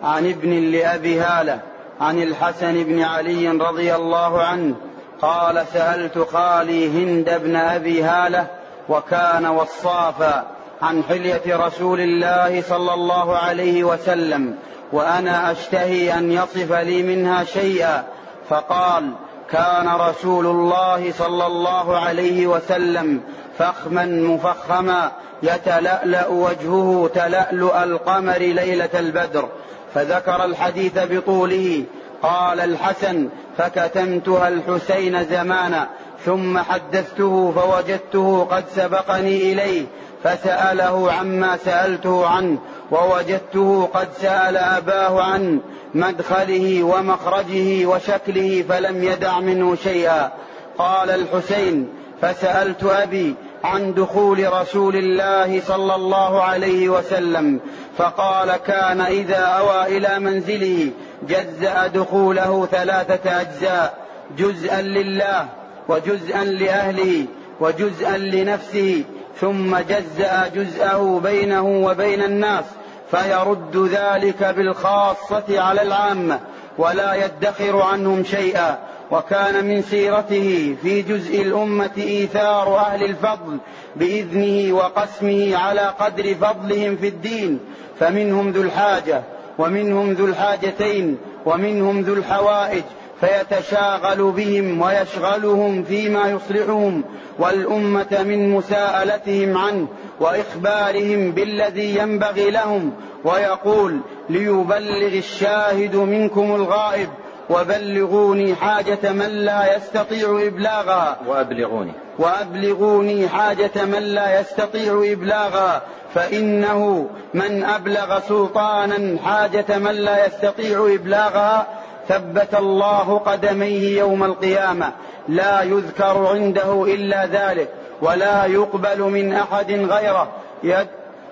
عن ابن لأبي هالة عن الحسن بن علي رضي الله عنه قال سألت خالي هند بن أبي هالة وكان وصافا عن حلية رسول الله صلى الله عليه وسلم وأنا أشتهي أن يصف لي منها شيئا فقال كان رسول الله صلى الله عليه وسلم فخما مفخما يتلألأ وجهه تلألؤ القمر ليلة البدر. فذكر الحديث بطوله قال الحسن فكتمتها الحسين زمانا ثم حدثته فوجدته قد سبقني إليه فسأله عما سألته عنه ووجدته قد سأل أباه عن مدخله ومخرجه وشكله فلم يدع منه شيئا. قال الحسين فسألت أبي عن دخول رسول الله صلى الله عليه وسلم فقال كان إذا أوى إلى منزله جزأ دخوله ثلاثة أجزاء جزءا لله وجزءا لاهله وجزءا لنفسه ثم جزأ جزءه بينه وبين الناس فيرد ذلك بالخاصة على العامة ولا يدخر عنهم شيئا وكان من سيرته في جزء الأمة إيثار أهل الفضل بإذنه وقسمه على قدر فضلهم في الدين فمنهم ذو الحاجة ومنهم ذو الحاجتين ومنهم ذو الحوائج فيتشاغل بهم ويشغلهم فيما يصلحهم والأمة من مساءلتهم عنه وإخبارهم بالذي ينبغي لهم ويقول ليبلغ الشاهد منكم الغائب وبلغوني حاجة من لا يستطيع إبلاغها
وأبلغوني.
وأبلغوني حاجة من لا يستطيع إبلاغها فإنه من أبلغ سلطانا حاجة من لا يستطيع إبلاغها ثبت الله قدميه يوم القيامة. لا يذكر عنده إلا ذلك ولا يقبل من أحد غيره.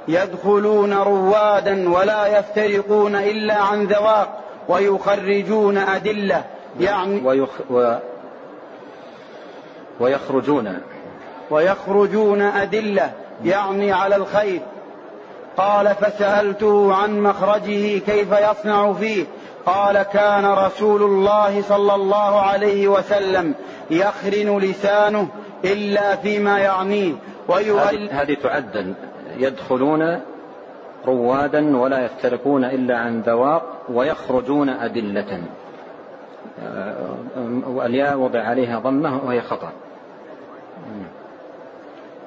يدخلون روادا ولا يفترقون إلا عن ذواق. ويخرجون أدلة. يعني
ويخ و ويخرجون.
ويخرجون أدلة. يعني على الخير. قال فسألته عن مخرجه كيف يصنع فيه. قال كان رسول الله صلى الله عليه وسلم يخرن لسانه إلا فيما يعنيه.
ويؤل هذه تعد يدخلون روادا ولا يفترقون إلا عن ذواق ويخرجون أدلة. والياء وضع عليها ضمة وهي خطأ.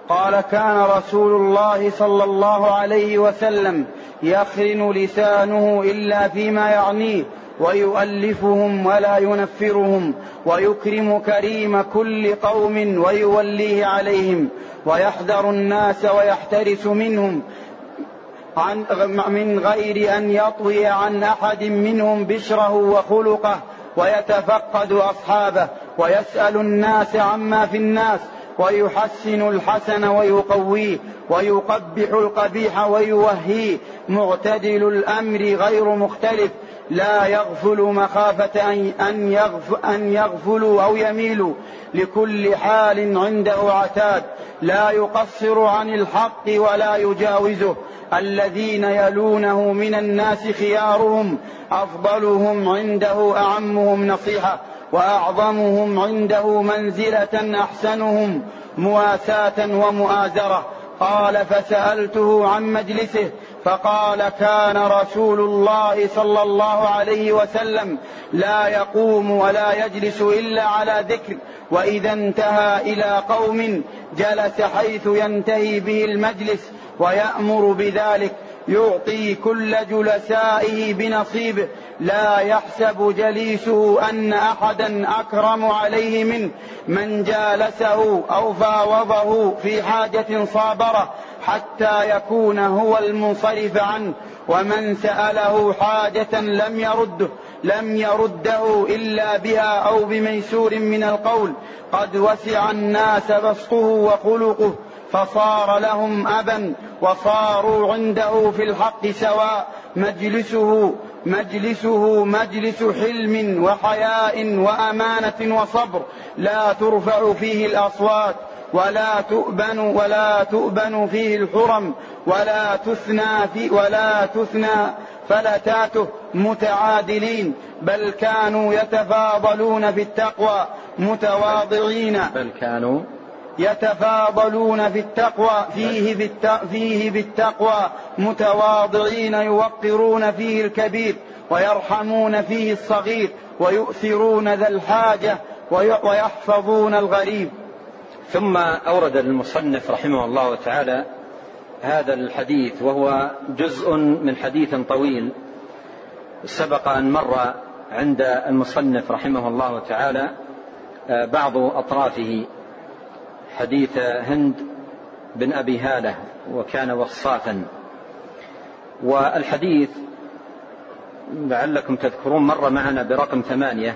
قال كان رسول الله صلى الله عليه وسلم يخرن لسانه إلا فيما يعنيه ويؤلفهم ولا ينفرهم ويكرم كريم كل قوم ويوليه عليهم ويحذر الناس ويحترس منهم عن من غير أن يطوي عن أحد منهم بشره وخلقه ويتفقد أصحابه ويسأل الناس عما في الناس ويحسن الحسن ويقويه ويقبح القبيح ويوهيه. معتدل الأمر غير مختلف. لا يغفل مخافة أن, يغف أن يغفلوا أو يميلوا. لكل حال عنده عتاد. لا يقصر عن الحق ولا يجاوزه. الذين يلونه من الناس خيارهم أفضلهم عنده أعمهم نصيحة وأعظمهم عنده منزلة أحسنهم مواساة ومؤازرة. قال فسألته عن مجلسه فقال كان رسول الله صلى الله عليه وسلم لا يقوم ولا يجلس إلا على ذكر وإذا انتهى إلى قوم جلس حيث ينتهي به المجلس ويأمر بذلك يعطي كل جلسائه بنصيبه لا يحسب جليسه أن أحدا أكرم عليه منه من جالسه أو فاوضه في حاجة صابرة. حتى يكون هو المنصرف عنه. ومن سأله حاجة لم يرده لم يرده إلا بها أو بميسور من القول. قد وسع الناس بسطه وخلقه فصار لهم أبا وصاروا عنده في الحق سواء. مجلسه مجلسه مجلس حلم وحياء وأمانة وصبر. لا ترفع فيه الأصوات. ولا تؤبن ولا تؤبن فيه الحرم ولا تثنى في ولا تثنى فلتاته متعادلين بل كانوا يتفاضلون في التقوى متواضعين.
بل كانوا
يتفاضلون في التقوى فيه, فيه بالتقوى متواضعين يوقرون فيه الكبير ويرحمون فيه الصغير ويؤثرون ذا الحاجة ويحفظون الغريب.
ثم أورد المصنف رحمه الله تعالى هذا الحديث وهو جزء من حديث طويل سبق أن مر عند المصنف رحمه الله تعالى آه، بعض أطرافه. حديث هند بن أبي هالة وكان وصافا والحديث لعلكم تذكرون مر معنا برقم ثمانية.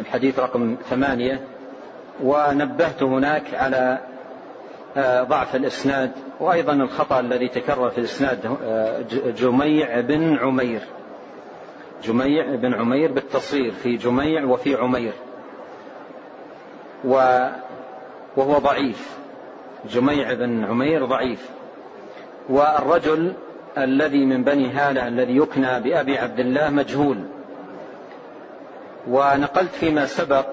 الحديث رقم ثمانية. ونبهت هناك على آه، ضعف الإسناد وأيضا الخطأ الذي تكرر في الإسناد آه، جميع بن عمير جميع بن عمير بالتصير في جميع وفي عمير. وهو ضعيف جميع بن عمير ضعيف. والرجل الذي من بني هالة الذي يكنى بأبي عبد الله مجهول. ونقلت فيما سبق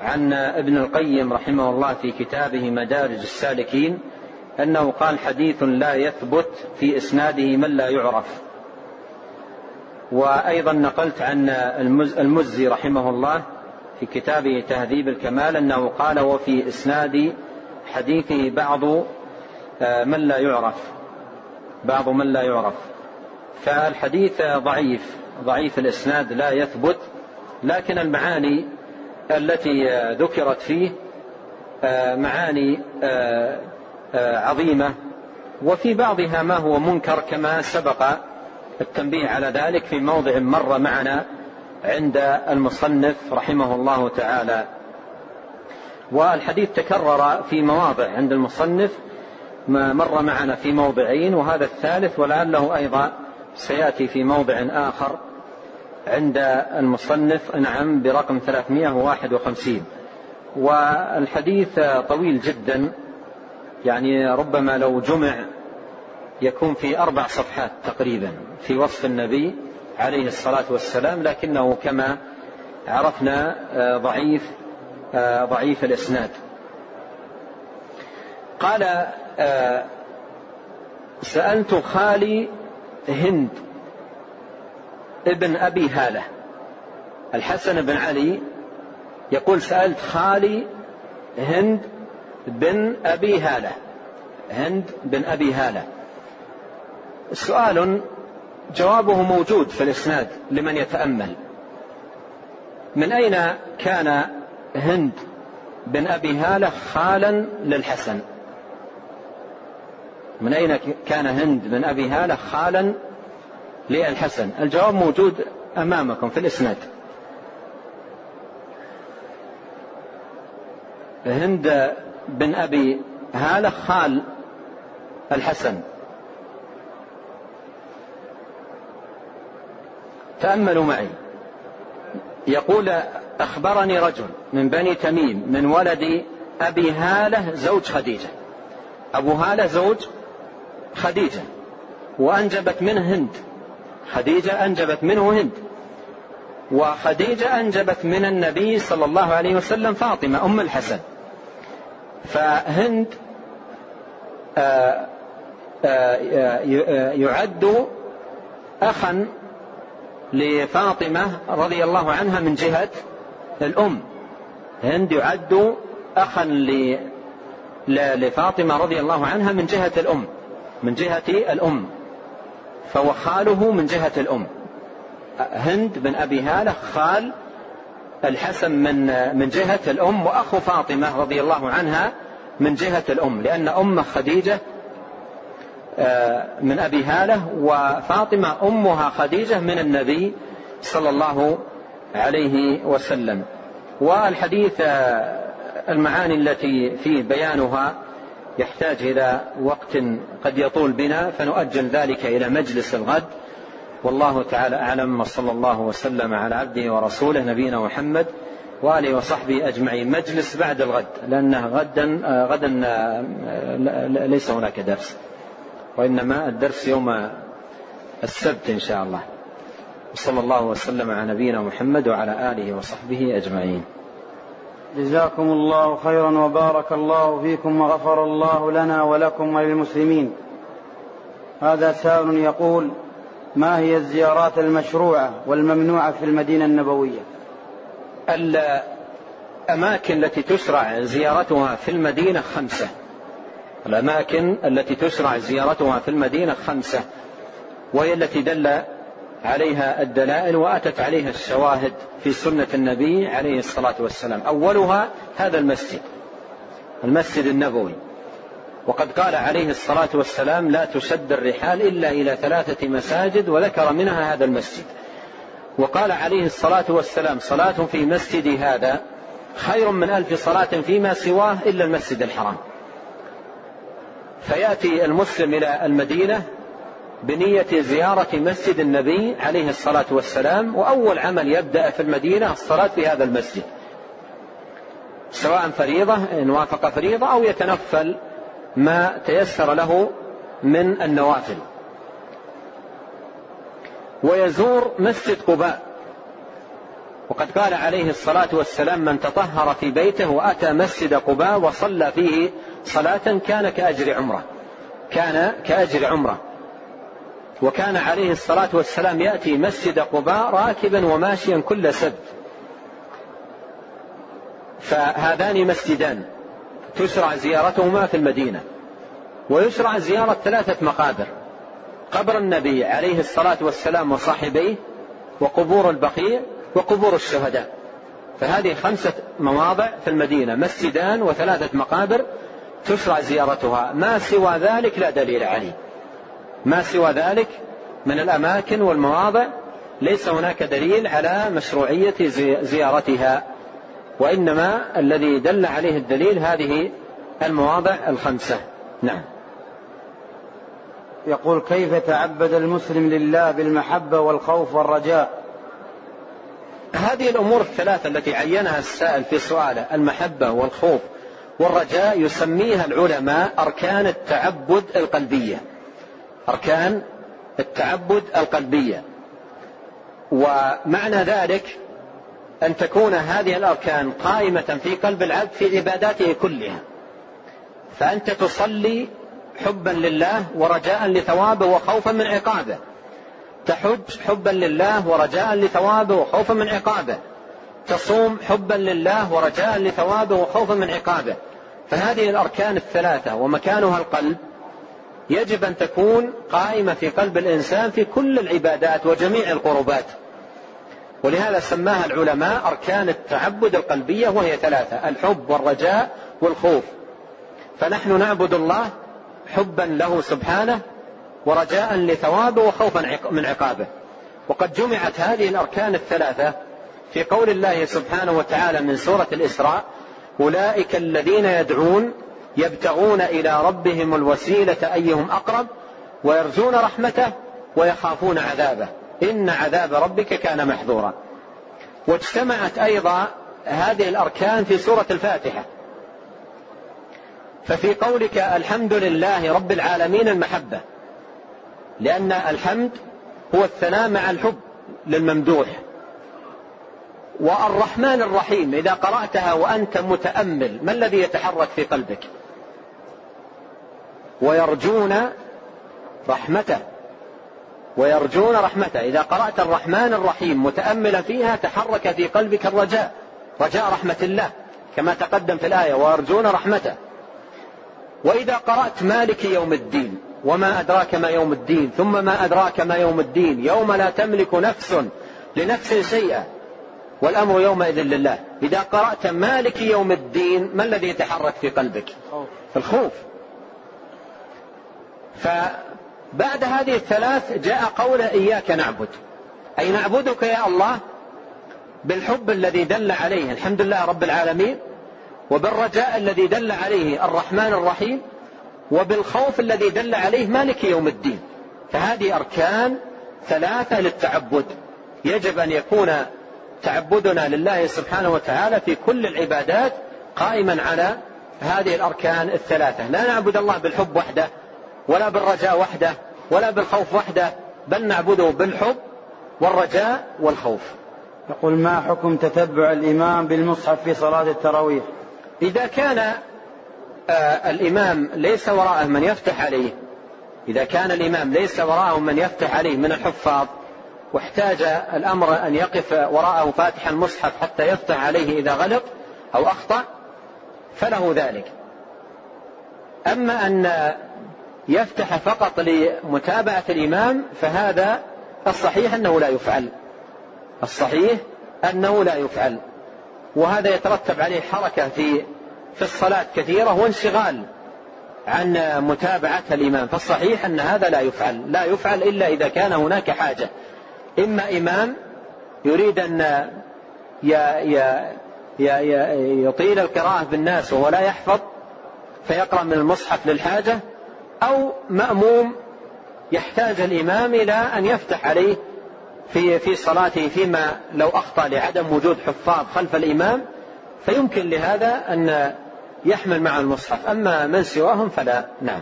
عن ابن القيم رحمه الله في كتابه مدارج السالكين أنه قال حديث لا يثبت في إسناده من لا يعرف. وأيضا نقلت عن المزي رحمه الله في كتابه تهذيب الكمال أنه قال وفي إسناد حديثه بعض آه، من لا يعرف. بعض من لا يعرف. فالحديث ضعيف ضعيف الإسناد لا يثبت لكن المعاني التي ذكرت فيه آه، معاني آه، عظيمة. وفي بعضها ما هو منكر كما سبق التنبيه على ذلك في موضع مر معنا عند المصنف رحمه الله تعالى. والحديث تكرر في مواضع عند المصنف ما مر معنا في موضعين وهذا الثالث ولعله أيضا سيأتي في موضع آخر. عند المصنف نعم برقم 351 والحديث طويل جدا يعني ربما لو جمع يكون في أربع صفحات تقريبا في وصف النبي عليه الصلاة والسلام لكنه كما عرفنا آه، ضعيف آه، ضعيف الإسناد. قال آه، سألت خالي هند ابن أبي هالة. الحسن بن علي يقول سألت خالي هند بن أبي هالة. هند بن أبي هالة. سؤال جوابه موجود في الإسناد لمن يتأمل. من أين كان هند بن أبي هالة خالا للحسن؟ من أين كان هند بن أبي هالة خالا للحسن. الجواب موجود أمامكم في الإسناد. هند بن أبي هالة خال الحسن. تأملوا معي. يقول أخبرني رجل من بني تميم من ولد أبي هالة زوج خديجة. أبو هالة زوج خديجة. وأنجبت منه هند. خديجة أنجبت منه هند. وخديجة أنجبت من النبي صلى الله عليه وسلم فاطمة أم الحسن. فهند آه، آه، يعد أخا لفاطمة رضي الله عنها من جهة الأم. هند يعد أخا لفاطمة رضي الله عنها من جهة الأم من جهة الأم. فهو خاله من جهة الأم. هند بن أبي هالة خال الحسن من من جهة الأم وأخو فاطمة رضي الله عنها من جهة الأم لأن أم خديجة آه، من أبي هالة وفاطمة أمها خديجة من النبي صلى الله عليه وسلم. والحديث آه، المعاني التي فيه بيانها يحتاج إلى وقت قد يطول بنا فنؤجل ذلك إلى مجلس الغد. والله تعالى أعلم وصلى الله وسلم على عبده ورسوله نبينا محمد وآله وصحبه أجمعين. مجلس بعد الغد لأنه غدا غدا ليس هناك درس وإنما الدرس يوم السبت إن شاء الله. وصلى الله وسلم على نبينا محمد وعلى آله وصحبه أجمعين.
جزاكم الله خيرا وبارك الله فيكم وغفر الله لنا ولكم وللمسلمين. هذا سائل يقول ما هي الزيارات المشروعة والممنوعة في المدينة النبوية؟
الأماكن التي تشرع زيارتها في المدينة خمسة. الأماكن التي تشرع زيارتها في المدينة خمسة. وهي التي دل عليها الدلائل وأتت عليها الشواهد في سنة النبي عليه الصلاة والسلام. أولها هذا المسجد المسجد النبوي. وقد قال عليه الصلاة والسلام لا تشد الرحال إلا إلى ثلاثة مساجد وذكر منها هذا المسجد. وقال عليه الصلاة والسلام صلاة في مسجدي هذا خير من ألف صلاة فيما سواه إلا المسجد الحرام. فيأتي المسلم إلى المدينة بنية زيارة مسجد النبي عليه الصلاة والسلام وأول عمل يبدأ في المدينة الصلاة في هذا المسجد. سواء فريضة إن وافق فريضة أو يتنفل ما تيسر له من النوافل. ويزور مسجد قباء. وقد قال عليه الصلاة والسلام من تطهر في بيته وأتى مسجد قباء وصلى فيه صلاة كان كأجر عمرة. كان كأجر عمرة. وكان عليه الصلاة والسلام يأتي مسجد قباء راكبا وماشيا كل سبت. فهذان مسجدان تشرع زيارتهما في المدينة ويشرع زيارة ثلاثة مقابر قبر النبي عليه الصلاة والسلام وصاحبيه وقبور البقيع وقبور الشهداء. فهذه خمسة مواضع في المدينة مسجدان وثلاثة مقابر تشرع زيارتها. ما سوى ذلك لا دليل عليه. ما سوى ذلك من الأماكن والمواضع ليس هناك دليل على مشروعية زيارتها. وإنما الذي دل عليه الدليل هذه المواضع الخمسة. نعم.
يقول كيف تعبد المسلم لله بالمحبة والخوف والرجاء؟
هذه الأمور الثلاثة التي عينها السائل في سؤاله المحبة والخوف والرجاء يسميها العلماء أركان التعبد القلبية. أركان التعبد القلبية. ومعنى ذلك أن تكون هذه الأركان قائمة في قلب العبد في عباداته كلها. فأنت تصلي حبا لله ورجاء لثوابه وخوفا من عقابه. تحج حبا لله ورجاء لثوابه وخوفا من عقابه. تصوم حبا لله ورجاء لثوابه وخوفا من عقابه. فهذه الأركان الثلاثة ومكانها القلب. يجب أن تكون قائمة في قلب الإنسان في كل العبادات وجميع القربات. ولهذا سماها العلماء أركان التعبد القلبية وهي ثلاثة الحب والرجاء والخوف. فنحن نعبد الله حبا له سبحانه ورجاء لثوابه وخوفا من عقابه. وقد جمعت هذه الأركان الثلاثة في قول الله سبحانه وتعالى من سورة الإسراء أولئك الذين يدعون يبتغون إلى ربهم الوسيلة أيهم أقرب ويرجون رحمته ويخافون عذابه. إن عذاب ربك كان محذورا واجتمعت أيضا هذه الأركان في سورة الفاتحة. ففي قولك الحمد لله رب العالمين المحبة. لأن الحمد هو الثناء مع الحب للممدوح. والرحمن الرحيم إذا قرأتها وأنت متأمل ما الذي يتحرك في قلبك؟ ويرجون رحمته. ويرجون رحمته. إذا قرأت الرحمن الرحيم متأملا فيها تحرك في قلبك الرجاء. رجاء رحمة الله كما تقدم في الآية ويرجون رحمته. وإذا قرأت مالك يوم الدين وما أدراك ما يوم الدين ثم ما أدراك ما يوم الدين يوم لا تملك نفس لنفس شيئا والأمر يومئذ لله. إذا قرأت مالك يوم الدين ما الذي يتحرك في قلبك؟ الخوف. فبعد هذه الثلاث جاء قول إياك نعبد. أي نعبدك يا الله بالحب الذي دل عليه الحمد لله رب العالمين وبالرجاء الذي دل عليه الرحمن الرحيم وبالخوف الذي دل عليه مالك يوم الدين. فهذه أركان ثلاثة للتعبد. يجب أن يكون تعبدنا لله سبحانه وتعالى في كل العبادات قائما على هذه الأركان الثلاثة. لا نعبد الله بالحب وحده. ولا بالرجاء وحده ولا بالخوف وحده بل نعبده بالحب والرجاء والخوف.
يقول ما حكم تتبع الإمام بالمصحف في صلاة التراويح؟
إذا كان آه الإمام ليس وراءه من يفتح عليه إذا كان الإمام ليس وراءه من يفتح عليه من الحفاظ واحتاج الأمر أن يقف وراءه فاتحا المصحف حتى يفتح عليه إذا غلط أو أخطأ فله ذلك. أما أن يفتح فقط لمتابعة الإمام فهذا الصحيح أنه لا يفعل. الصحيح أنه لا يفعل. وهذا يترتب عليه حركة في في الصلاة كثيرة وانشغال عن متابعة الإمام. فالصحيح أن هذا لا يفعل. لا يفعل إلا إذا كان هناك حاجة. إما إمام يريد أن يطيل القراءة بالناس وهو لا يحفظ فيقرأ من المصحف للحاجة أو مأموم يحتاج الإمام إلى أن يفتح عليه في في صلاته فيما لو أخطأ لعدم وجود حفاظ خلف الإمام فيمكن لهذا أن يحمل مع المصحف. أما من سواهم فلا نعم.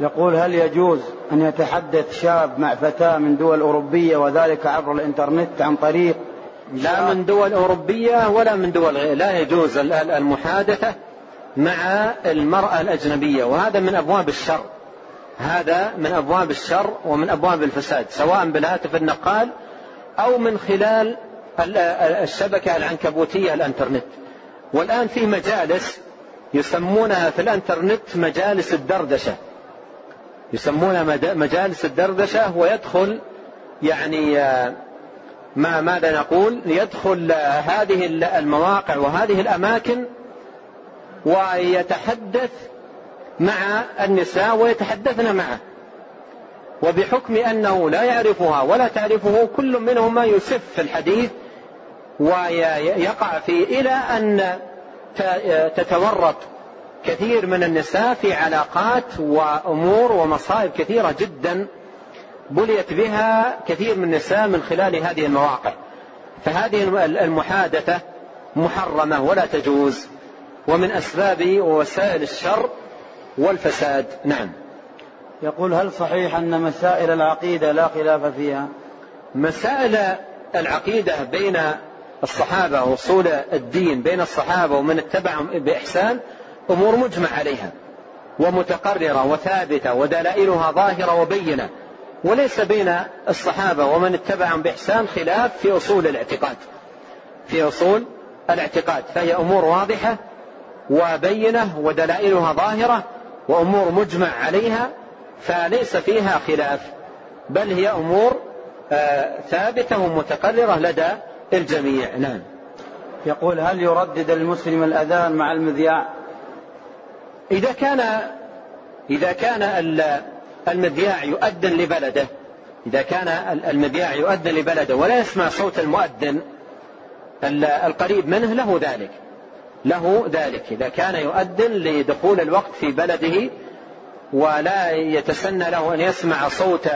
يقول هل يجوز أن يتحدث شاب مع فتاة من دول أوروبية وذلك عبر الإنترنت عن طريق
لا من دول أوروبية ولا من دول غير. لا يجوز المحادثة. مع المرأة الأجنبية وهذا من أبواب الشر. هذا من أبواب الشر ومن أبواب الفساد سواء بالهاتف النقال أو من خلال الشبكة العنكبوتية الإنترنت. والآن في مجالس يسمونها في الإنترنت مجالس الدردشة. يسمونها مجالس الدردشة ويدخل يعني ما ماذا نقول؟ يدخل هذه المواقع وهذه الأماكن ويتحدث مع النساء ويتحدثن معه. وبحكم أنه لا يعرفها ولا تعرفه كل منهما يسف في الحديث ويقع فيه إلى أن تتورط كثير من النساء في علاقات وأمور ومصائب كثيرة جدا بليت بها كثير من النساء من خلال هذه المواقع. فهذه المحادثة محرمة ولا تجوز. ومن أسباب ووسائل الشر والفساد. نعم.
يقول هل صحيح أن مسائل العقيدة لا خلاف فيها؟
مسائل العقيدة بين الصحابة وصول الدين بين الصحابة ومن اتبعهم بإحسان أمور مجمع عليها ومتقررة وثابتة ودلائلها ظاهرة وبينة. وليس بين الصحابة ومن اتبعهم بإحسان خلاف في أصول الاعتقاد. في أصول الاعتقاد. فهي أمور واضحة وبينة ودلائلها ظاهرة وأمور مجمع عليها فليس فيها خلاف بل هي أمور آه، ثابتة ومتقررة لدى الجميع. نعم.
يقول هل يردد المسلم الأذان مع المذياع؟
إذا كان إذا كان المذياع يؤذن لبلده إذا كان المذياع يؤذن لبلده ولا يسمع صوت المؤذن القريب منه له ذلك. له ذلك. إذا كان يؤذن لدخول الوقت في بلده ولا يتسنى له أن يسمع صوت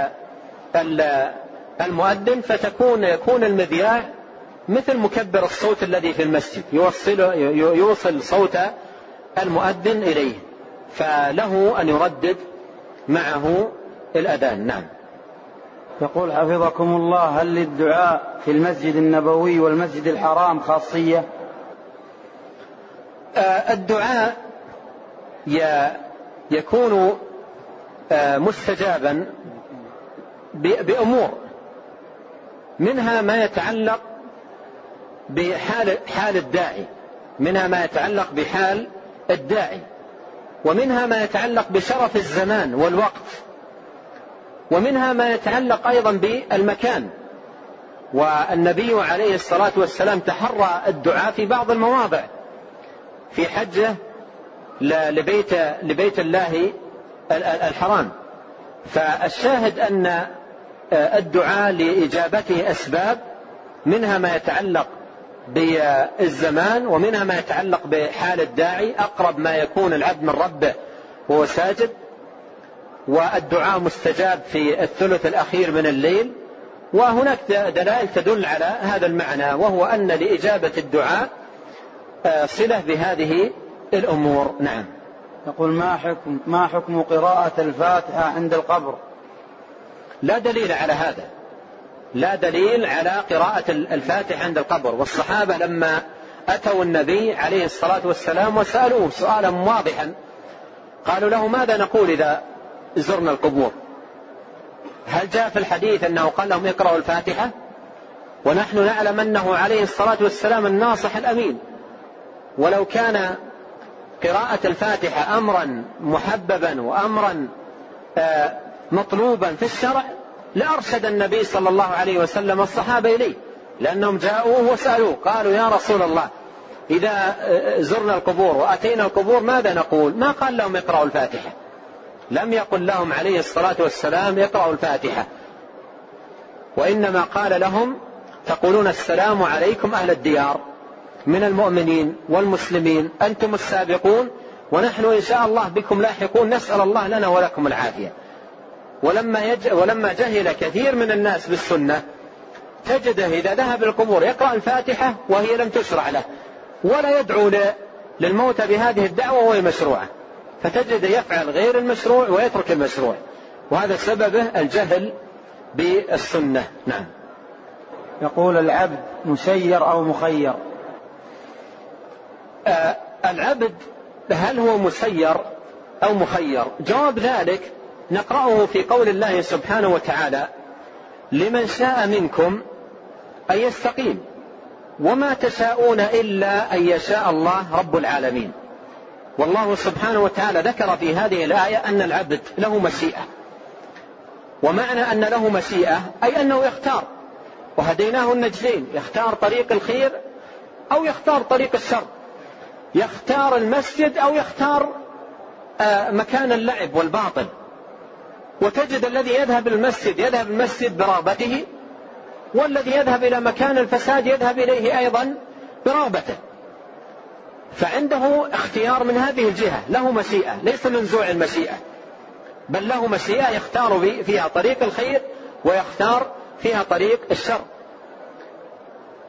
المؤذن فتكون يكون المذياع مثل مكبر الصوت الذي في المسجد يوصل يوصل صوت المؤذن إليه فله أن يردد معه الأذان. نعم.
يقول حفظكم الله هل للدعاء في المسجد النبوي والمسجد الحرام خاصية؟
الدعاء يكون آه، مستجابا بأمور منها ما يتعلق بحال حال الداعي منها ما يتعلق بحال الداعي ومنها ما يتعلق بشرف الزمان والوقت ومنها ما يتعلق أيضا بالمكان. والنبي عليه الصلاة والسلام تحرى الدعاء في بعض المواضع. في حجة لبيت لبيت الله الحرام. فالشاهد أن الدعاء لإجابته أسباب منها ما يتعلق بالزمان ومنها ما يتعلق بحال الداعي أقرب ما يكون العبد من ربه وهو ساجد. والدعاء مستجاب في الثلث الأخير من الليل. وهناك دلائل تدل على هذا المعنى وهو أن لإجابة الدعاء صلة بهذه الأمور. نعم.
يقول ما حكم ما حكم قراءة الفاتحة عند القبر؟
لا دليل على هذا. لا دليل على قراءة الفاتحة عند القبر. والصحابة لما أتوا النبي عليه الصلاة والسلام وسألوه سؤالا واضحا قالوا له ماذا نقول إذا زرنا القبور؟ هل جاء في الحديث أنه قال لهم اقرأوا الفاتحة؟ ونحن نعلم أنه عليه الصلاة والسلام الناصح الأمين. ولو كان قراءة الفاتحة أمرا محببا وأمرا آه، مطلوبا في الشرع لأرشد النبي صلى الله عليه وسلم الصحابة إليه لأنهم جاءوه وسألوه قالوا يا رسول الله إذا آه، زرنا القبور وأتينا القبور ماذا نقول؟ ما قال لهم اقرأوا الفاتحة. لم يقل لهم عليه الصلاة والسلام اقرأوا الفاتحة. وإنما قال لهم تقولون السلام عليكم أهل الديار. من المؤمنين والمسلمين. أنتم السابقون ونحن إن شاء الله بكم لاحقون. نسأل الله لنا ولكم العافية. ولما, يج... ولما جهل كثير من الناس بالسنة تجده إذا ذهب القبور يقرأ الفاتحة وهي لم تشرع له ولا يدعو. للموتى بهذه الدعوة وهي مشروعة. فتجد يفعل غير المشروع ويترك المشروع. وهذا سببه الجهل بالسنة. نعم.
يقول العبد مسير أو مخير.
العبد هل هو مسير أو مخير؟ جواب ذلك نقرأه في قول الله سبحانه وتعالى لمن شاء منكم أن يستقيم وما تشاءون إلا أن يشاء الله رب العالمين. والله سبحانه وتعالى ذكر في هذه الآية أن العبد له مشيئة ومعنى أن له مشيئة أي أنه يختار. وهديناه النجدين يختار طريق الخير أو يختار طريق الشر. يختار المسجد أو يختار آه، مكان اللعب والباطل. وتجد الذي يذهب المسجد يذهب المسجد برغبته والذي يذهب إلى مكان الفساد يذهب إليه أيضا برغبته فعنده اختيار من هذه الجهة له مشيئة ليس منزوع المشيئة. بل له مشيئة يختار فيها طريق الخير ويختار فيها طريق الشر.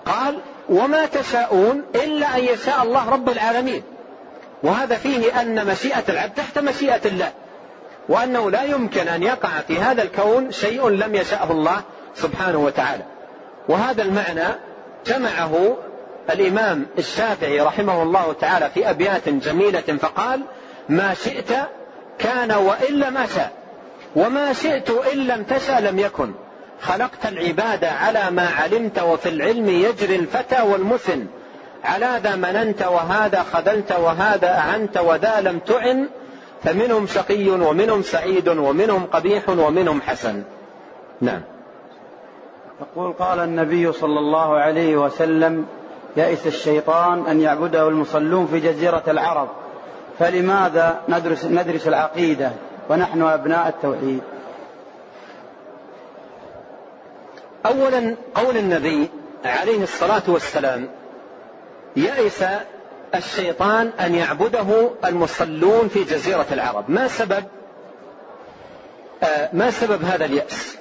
قال وما تشاءون إلا أن يشاء الله رب العالمين. وهذا فيه أن مشيئة العبد تحت مشيئة الله وأنه لا يمكن أن يقع في هذا الكون شيء لم يشأه الله سبحانه وتعالى. وهذا المعنى جمعه الإمام الشافعي رحمه الله تعالى في أبيات جميلة فقال ما شئت كان وإلا ما شاء وما شئت إن لم تشأ لم يكن خلقت العباد على ما علمت وفي العلم يجري الفتى والمسن على ذا مننت وهذا خذلت وهذا أعنت وذا لم تعن. فمنهم شقي ومنهم سعيد ومنهم قبيح ومنهم حسن. نعم.
يقول قال النبي صلى الله عليه وسلم يئس الشيطان أن يعبده المصلون في جزيرة العرب. فلماذا ندرس, ندرس العقيدة ونحن أبناء التوحيد؟
اولا قول النبي عليه الصلاة والسلام يئس الشيطان أن يعبده المصلون في جزيرة العرب. ما سبب؟ آه ما سبب هذا اليأس؟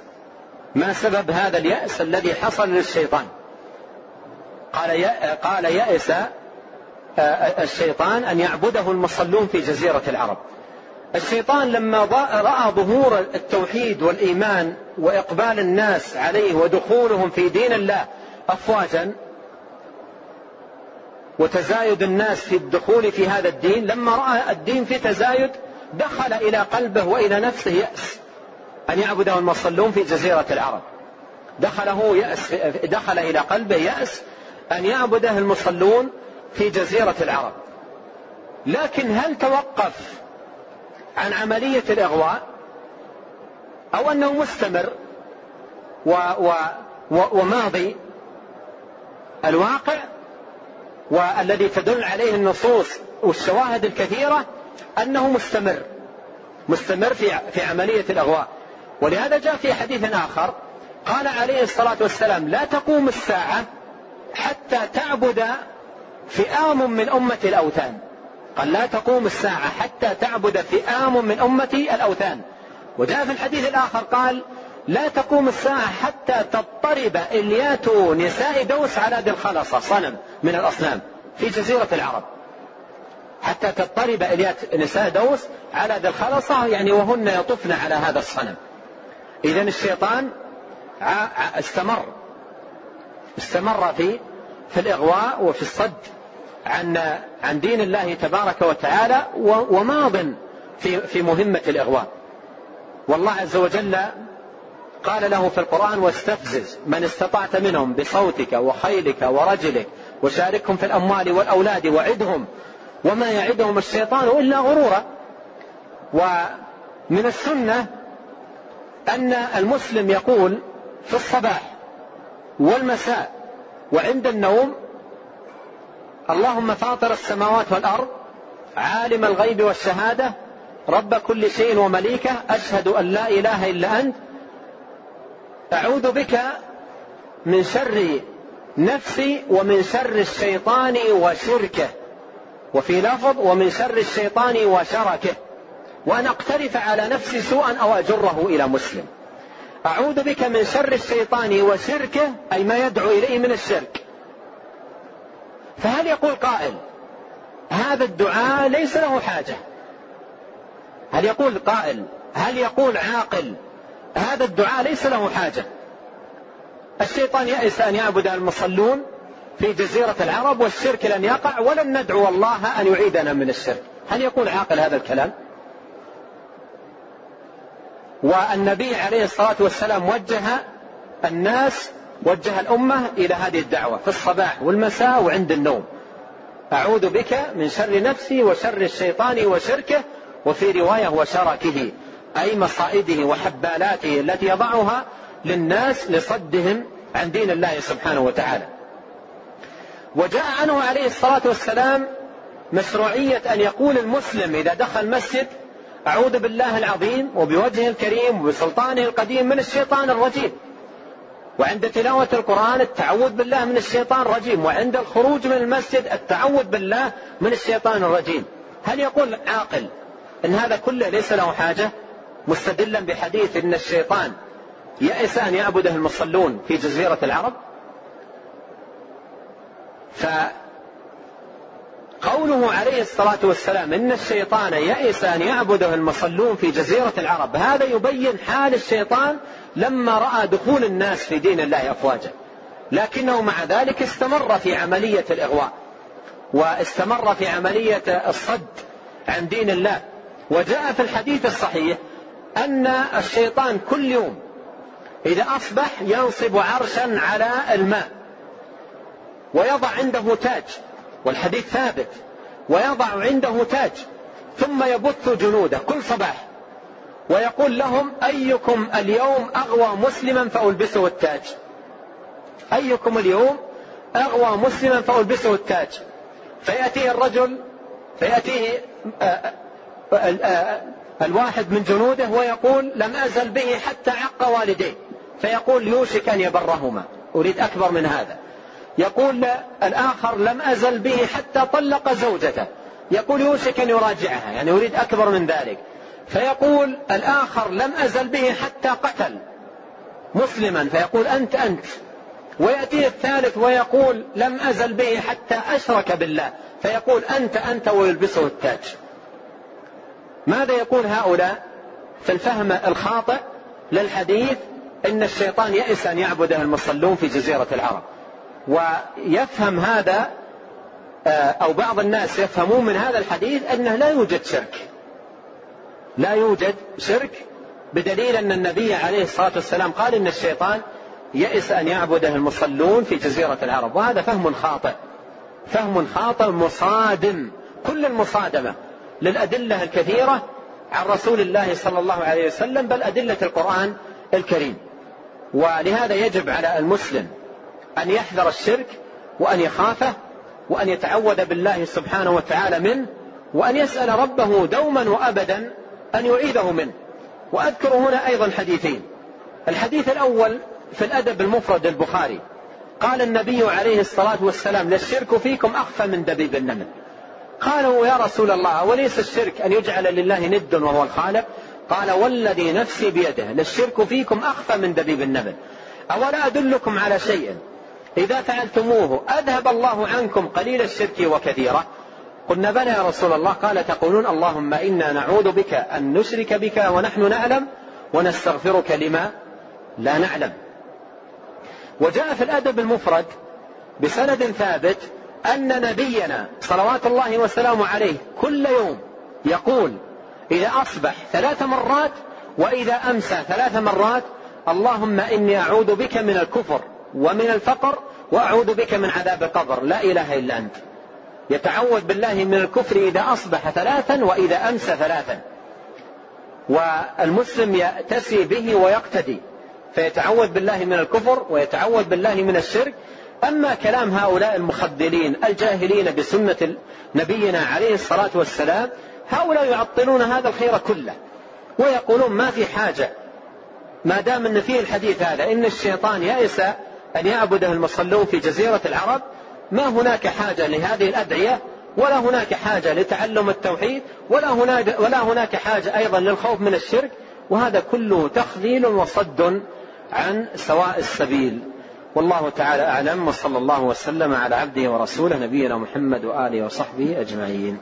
ما سبب هذا اليأس الذي حصل للشيطان؟ قال قال يئس آه الشيطان أن يعبده المصلون في جزيرة العرب. الشيطان لما رأى ظهور التوحيد والإيمان وإقبال الناس عليه ودخولهم في دين الله أفواجا وتزايد الناس في الدخول في هذا الدين لما رأى الدين في تزايد دخل إلى قلبه وإلى نفسه يأس. أن يعبده المصلون في جزيرة العرب. دخله يأس دخل إلى قلبه يأس أن يعبده المصلون في جزيرة العرب. لكن هل توقف عن عملية الإغواء أو أنه مستمر و و و وماضي الواقع والذي تدل عليه النصوص والشواهد الكثيرة أنه مستمر مستمر في في عملية الأغواء. ولهذا جاء في حديث آخر قال عليه الصلاة والسلام لا تقوم الساعة حتى تعبد فئام من أمة الأوثان. قال لا تقوم الساعة حتى تعبد فئام من أمتي الأوثان. وجاء في الحديث الآخر قال لا تقوم الساعة حتى تضطرب إليات نساء دوس على ذي الخلصة صنم من الأصنام في جزيرة العرب. حتى تضطرب إليات نساء دوس على ذي الخلصة يعني وهن يطفن على هذا الصنم. إذا الشيطان استمر. استمر في في الإغواء وفي الصد. عن عن دين الله تبارك وتعالى وماض في في مهمة الإغواء. والله عز وجل قال له في القرآن واستفزز من استطعت منهم بصوتك وخيلك ورجلك وشاركهم في الأموال والأولاد وعدهم وما يعدهم الشيطان إلا غرورا. ومن السنة أن المسلم يقول في الصباح والمساء وعند النوم اللهم فاطر السماوات والأرض عالم الغيب والشهادة رب كل شيء ومليكه أشهد أن لا إله إلا أنت. أعوذ بك من شر نفسي ومن شر الشيطان وشركه. وفي لفظ ومن شر الشيطان وشركه. وأن أقترف على نفسي سوءا أو أجره إلى مسلم. أعوذ بك من شر الشيطان وشركه أي ما يدعو إليه من الشرك. فهل يقول قائل هذا الدعاء ليس له حاجة؟ هل يقول قائل هل يقول عاقل هذا الدعاء ليس له حاجة؟ الشيطان يأس أن يعبد المصلون في جزيرة العرب والشرك لن يقع ولن ندعو الله أن يعيدنا من الشرك. هل يقول عاقل هذا الكلام؟ والنبي عليه الصلاة والسلام وجه الناس وجه الأمة إلى هذه الدعوة في الصباح والمساء وعند النوم. أعوذ بك من شر نفسي وشر الشيطان وشركه وفي رواية وشركه أي مصائده وحبالاته التي يضعها للناس لصدهم عن دين الله سبحانه وتعالى. وجاء عنه عليه الصلاة والسلام مشروعية أن يقول المسلم إذا دخل مسجد أعوذ بالله العظيم وبوجهه الكريم وبسلطانه القديم من الشيطان الرجيم. وعند تلاوة القرآن التعوذ بالله من الشيطان الرجيم وعند الخروج من المسجد التعوذ بالله من الشيطان الرجيم. هل يقول عاقل إن هذا كله ليس له حاجة؟ مستدلا بحديث إن الشيطان يأس أن يعبده المصلون في جزيرة العرب؟ فقوله عليه الصلاة والسلام إن الشيطان يئس أن يعبده المصلون في جزيرة العرب. هذا يبين حال الشيطان لما رأى دخول الناس في دين الله أفواجا. لكنه مع ذلك استمر في عملية الإغواء واستمر في عملية الصد عن دين الله. وجاء في الحديث الصحيح أن الشيطان كل يوم إذا أصبح ينصب عرشا على الماء ويضع عنده تاج. والحديث ثابت ويضع عنده تاج ثم يبث جنوده كل صباح ويقول لهم أيكم اليوم أغوى مسلما فألبسه التاج؟ أيكم اليوم أغوى مسلما فألبسه التاج؟ فيأتيه الرجل فيأتيه آه، آه، آه، الواحد من جنوده ويقول لم أزل به حتى عق والديه فيقول يوشك أن يبرهما أريد أكبر من هذا. يقول الآخر لم أزل به حتى طلق زوجته. يقول يوشك أن يراجعها يعني أريد أكبر من ذلك. فيقول الآخر لم أزل به حتى قتل مسلما فيقول أنت أنت. ويأتيه الثالث ويقول لم أزل به حتى أشرك بالله. فيقول أنت أنت ويلبسه التاج. ماذا يقول هؤلاء؟ في الفهم الخاطئ للحديث إن الشيطان يئس أن يعبده المصلون في جزيرة العرب. ويفهم هذا آه، أو بعض الناس يفهمون من هذا الحديث أنه لا يوجد شرك. لا يوجد شرك بدليل أن النبي عليه الصلاة والسلام قال إن الشيطان يئس أن يعبده المصلون في جزيرة العرب. وهذا فهم خاطئ. فهم خاطئ مصادم. كل المصادمة للأدلة الكثيرة عن رسول الله صلى الله عليه وسلم بل أدلة القرآن الكريم. ولهذا يجب على المسلم أن يحذر الشرك وأن يخافه وأن يتعوذ بالله سبحانه وتعالى منه وأن يسأل ربه دوما وأبدا أن يعيذه منه. وأذكر هنا أيضا حديثين. الحديث الأول في الأدب المفرد البخاري قال النبي عليه الصلاة والسلام للشرك فيكم أخفى من دبيب النمل. قالوا يا رسول الله وليس الشرك أن يجعل لله ند وهو الخالق؟ قال والذي نفسي بيده للشرك فيكم أخفى من دبيب النمل. أولا أدلكم على شيء. إذا فعلتموه أذهب الله عنكم قليل الشرك وكثيرة. قلنا بلى يا رسول الله. قال تقولون اللهم إنا نعوذ بك أن نشرك بك ونحن نعلم ونستغفرك لما لا نعلم. وجاء في الأدب المفرد بسند ثابت أن نبينا صلوات الله وسلامه عليه كل يوم يقول إذا أصبح ثلاث مرات وإذا أمسى ثلاث مرات اللهم إني أعوذ بك من الكفر ومن الفقر وأعوذ بك من عذاب القبر. لا إله إلا أنت. يتعوذ بالله من الكفر إذا أصبح ثلاثا وإذا أمسى ثلاثا. والمسلم يأتسي به ويقتدي. فيتعوذ بالله من الكفر ويتعوذ بالله من الشرك. أما كلام هؤلاء المخذلين الجاهلين بسنة نبينا عليه الصلاة والسلام هؤلاء يعطلون هذا الخير كله. ويقولون ما في حاجة. ما دام إن فيه الحديث هذا إن الشيطان يئس أن يعبده المصلون في جزيرة العرب ما هناك حاجة لهذه الأدعية ولا هناك حاجة لتعلم التوحيد ولا هناك ولا هناك حاجة أيضا للخوف من الشرك وهذا كله تخذيل وصد عن سواء السبيل. والله تعالى أعلم وصلى الله وسلم على عبده ورسوله نبينا محمد وآله وصحبه أجمعين.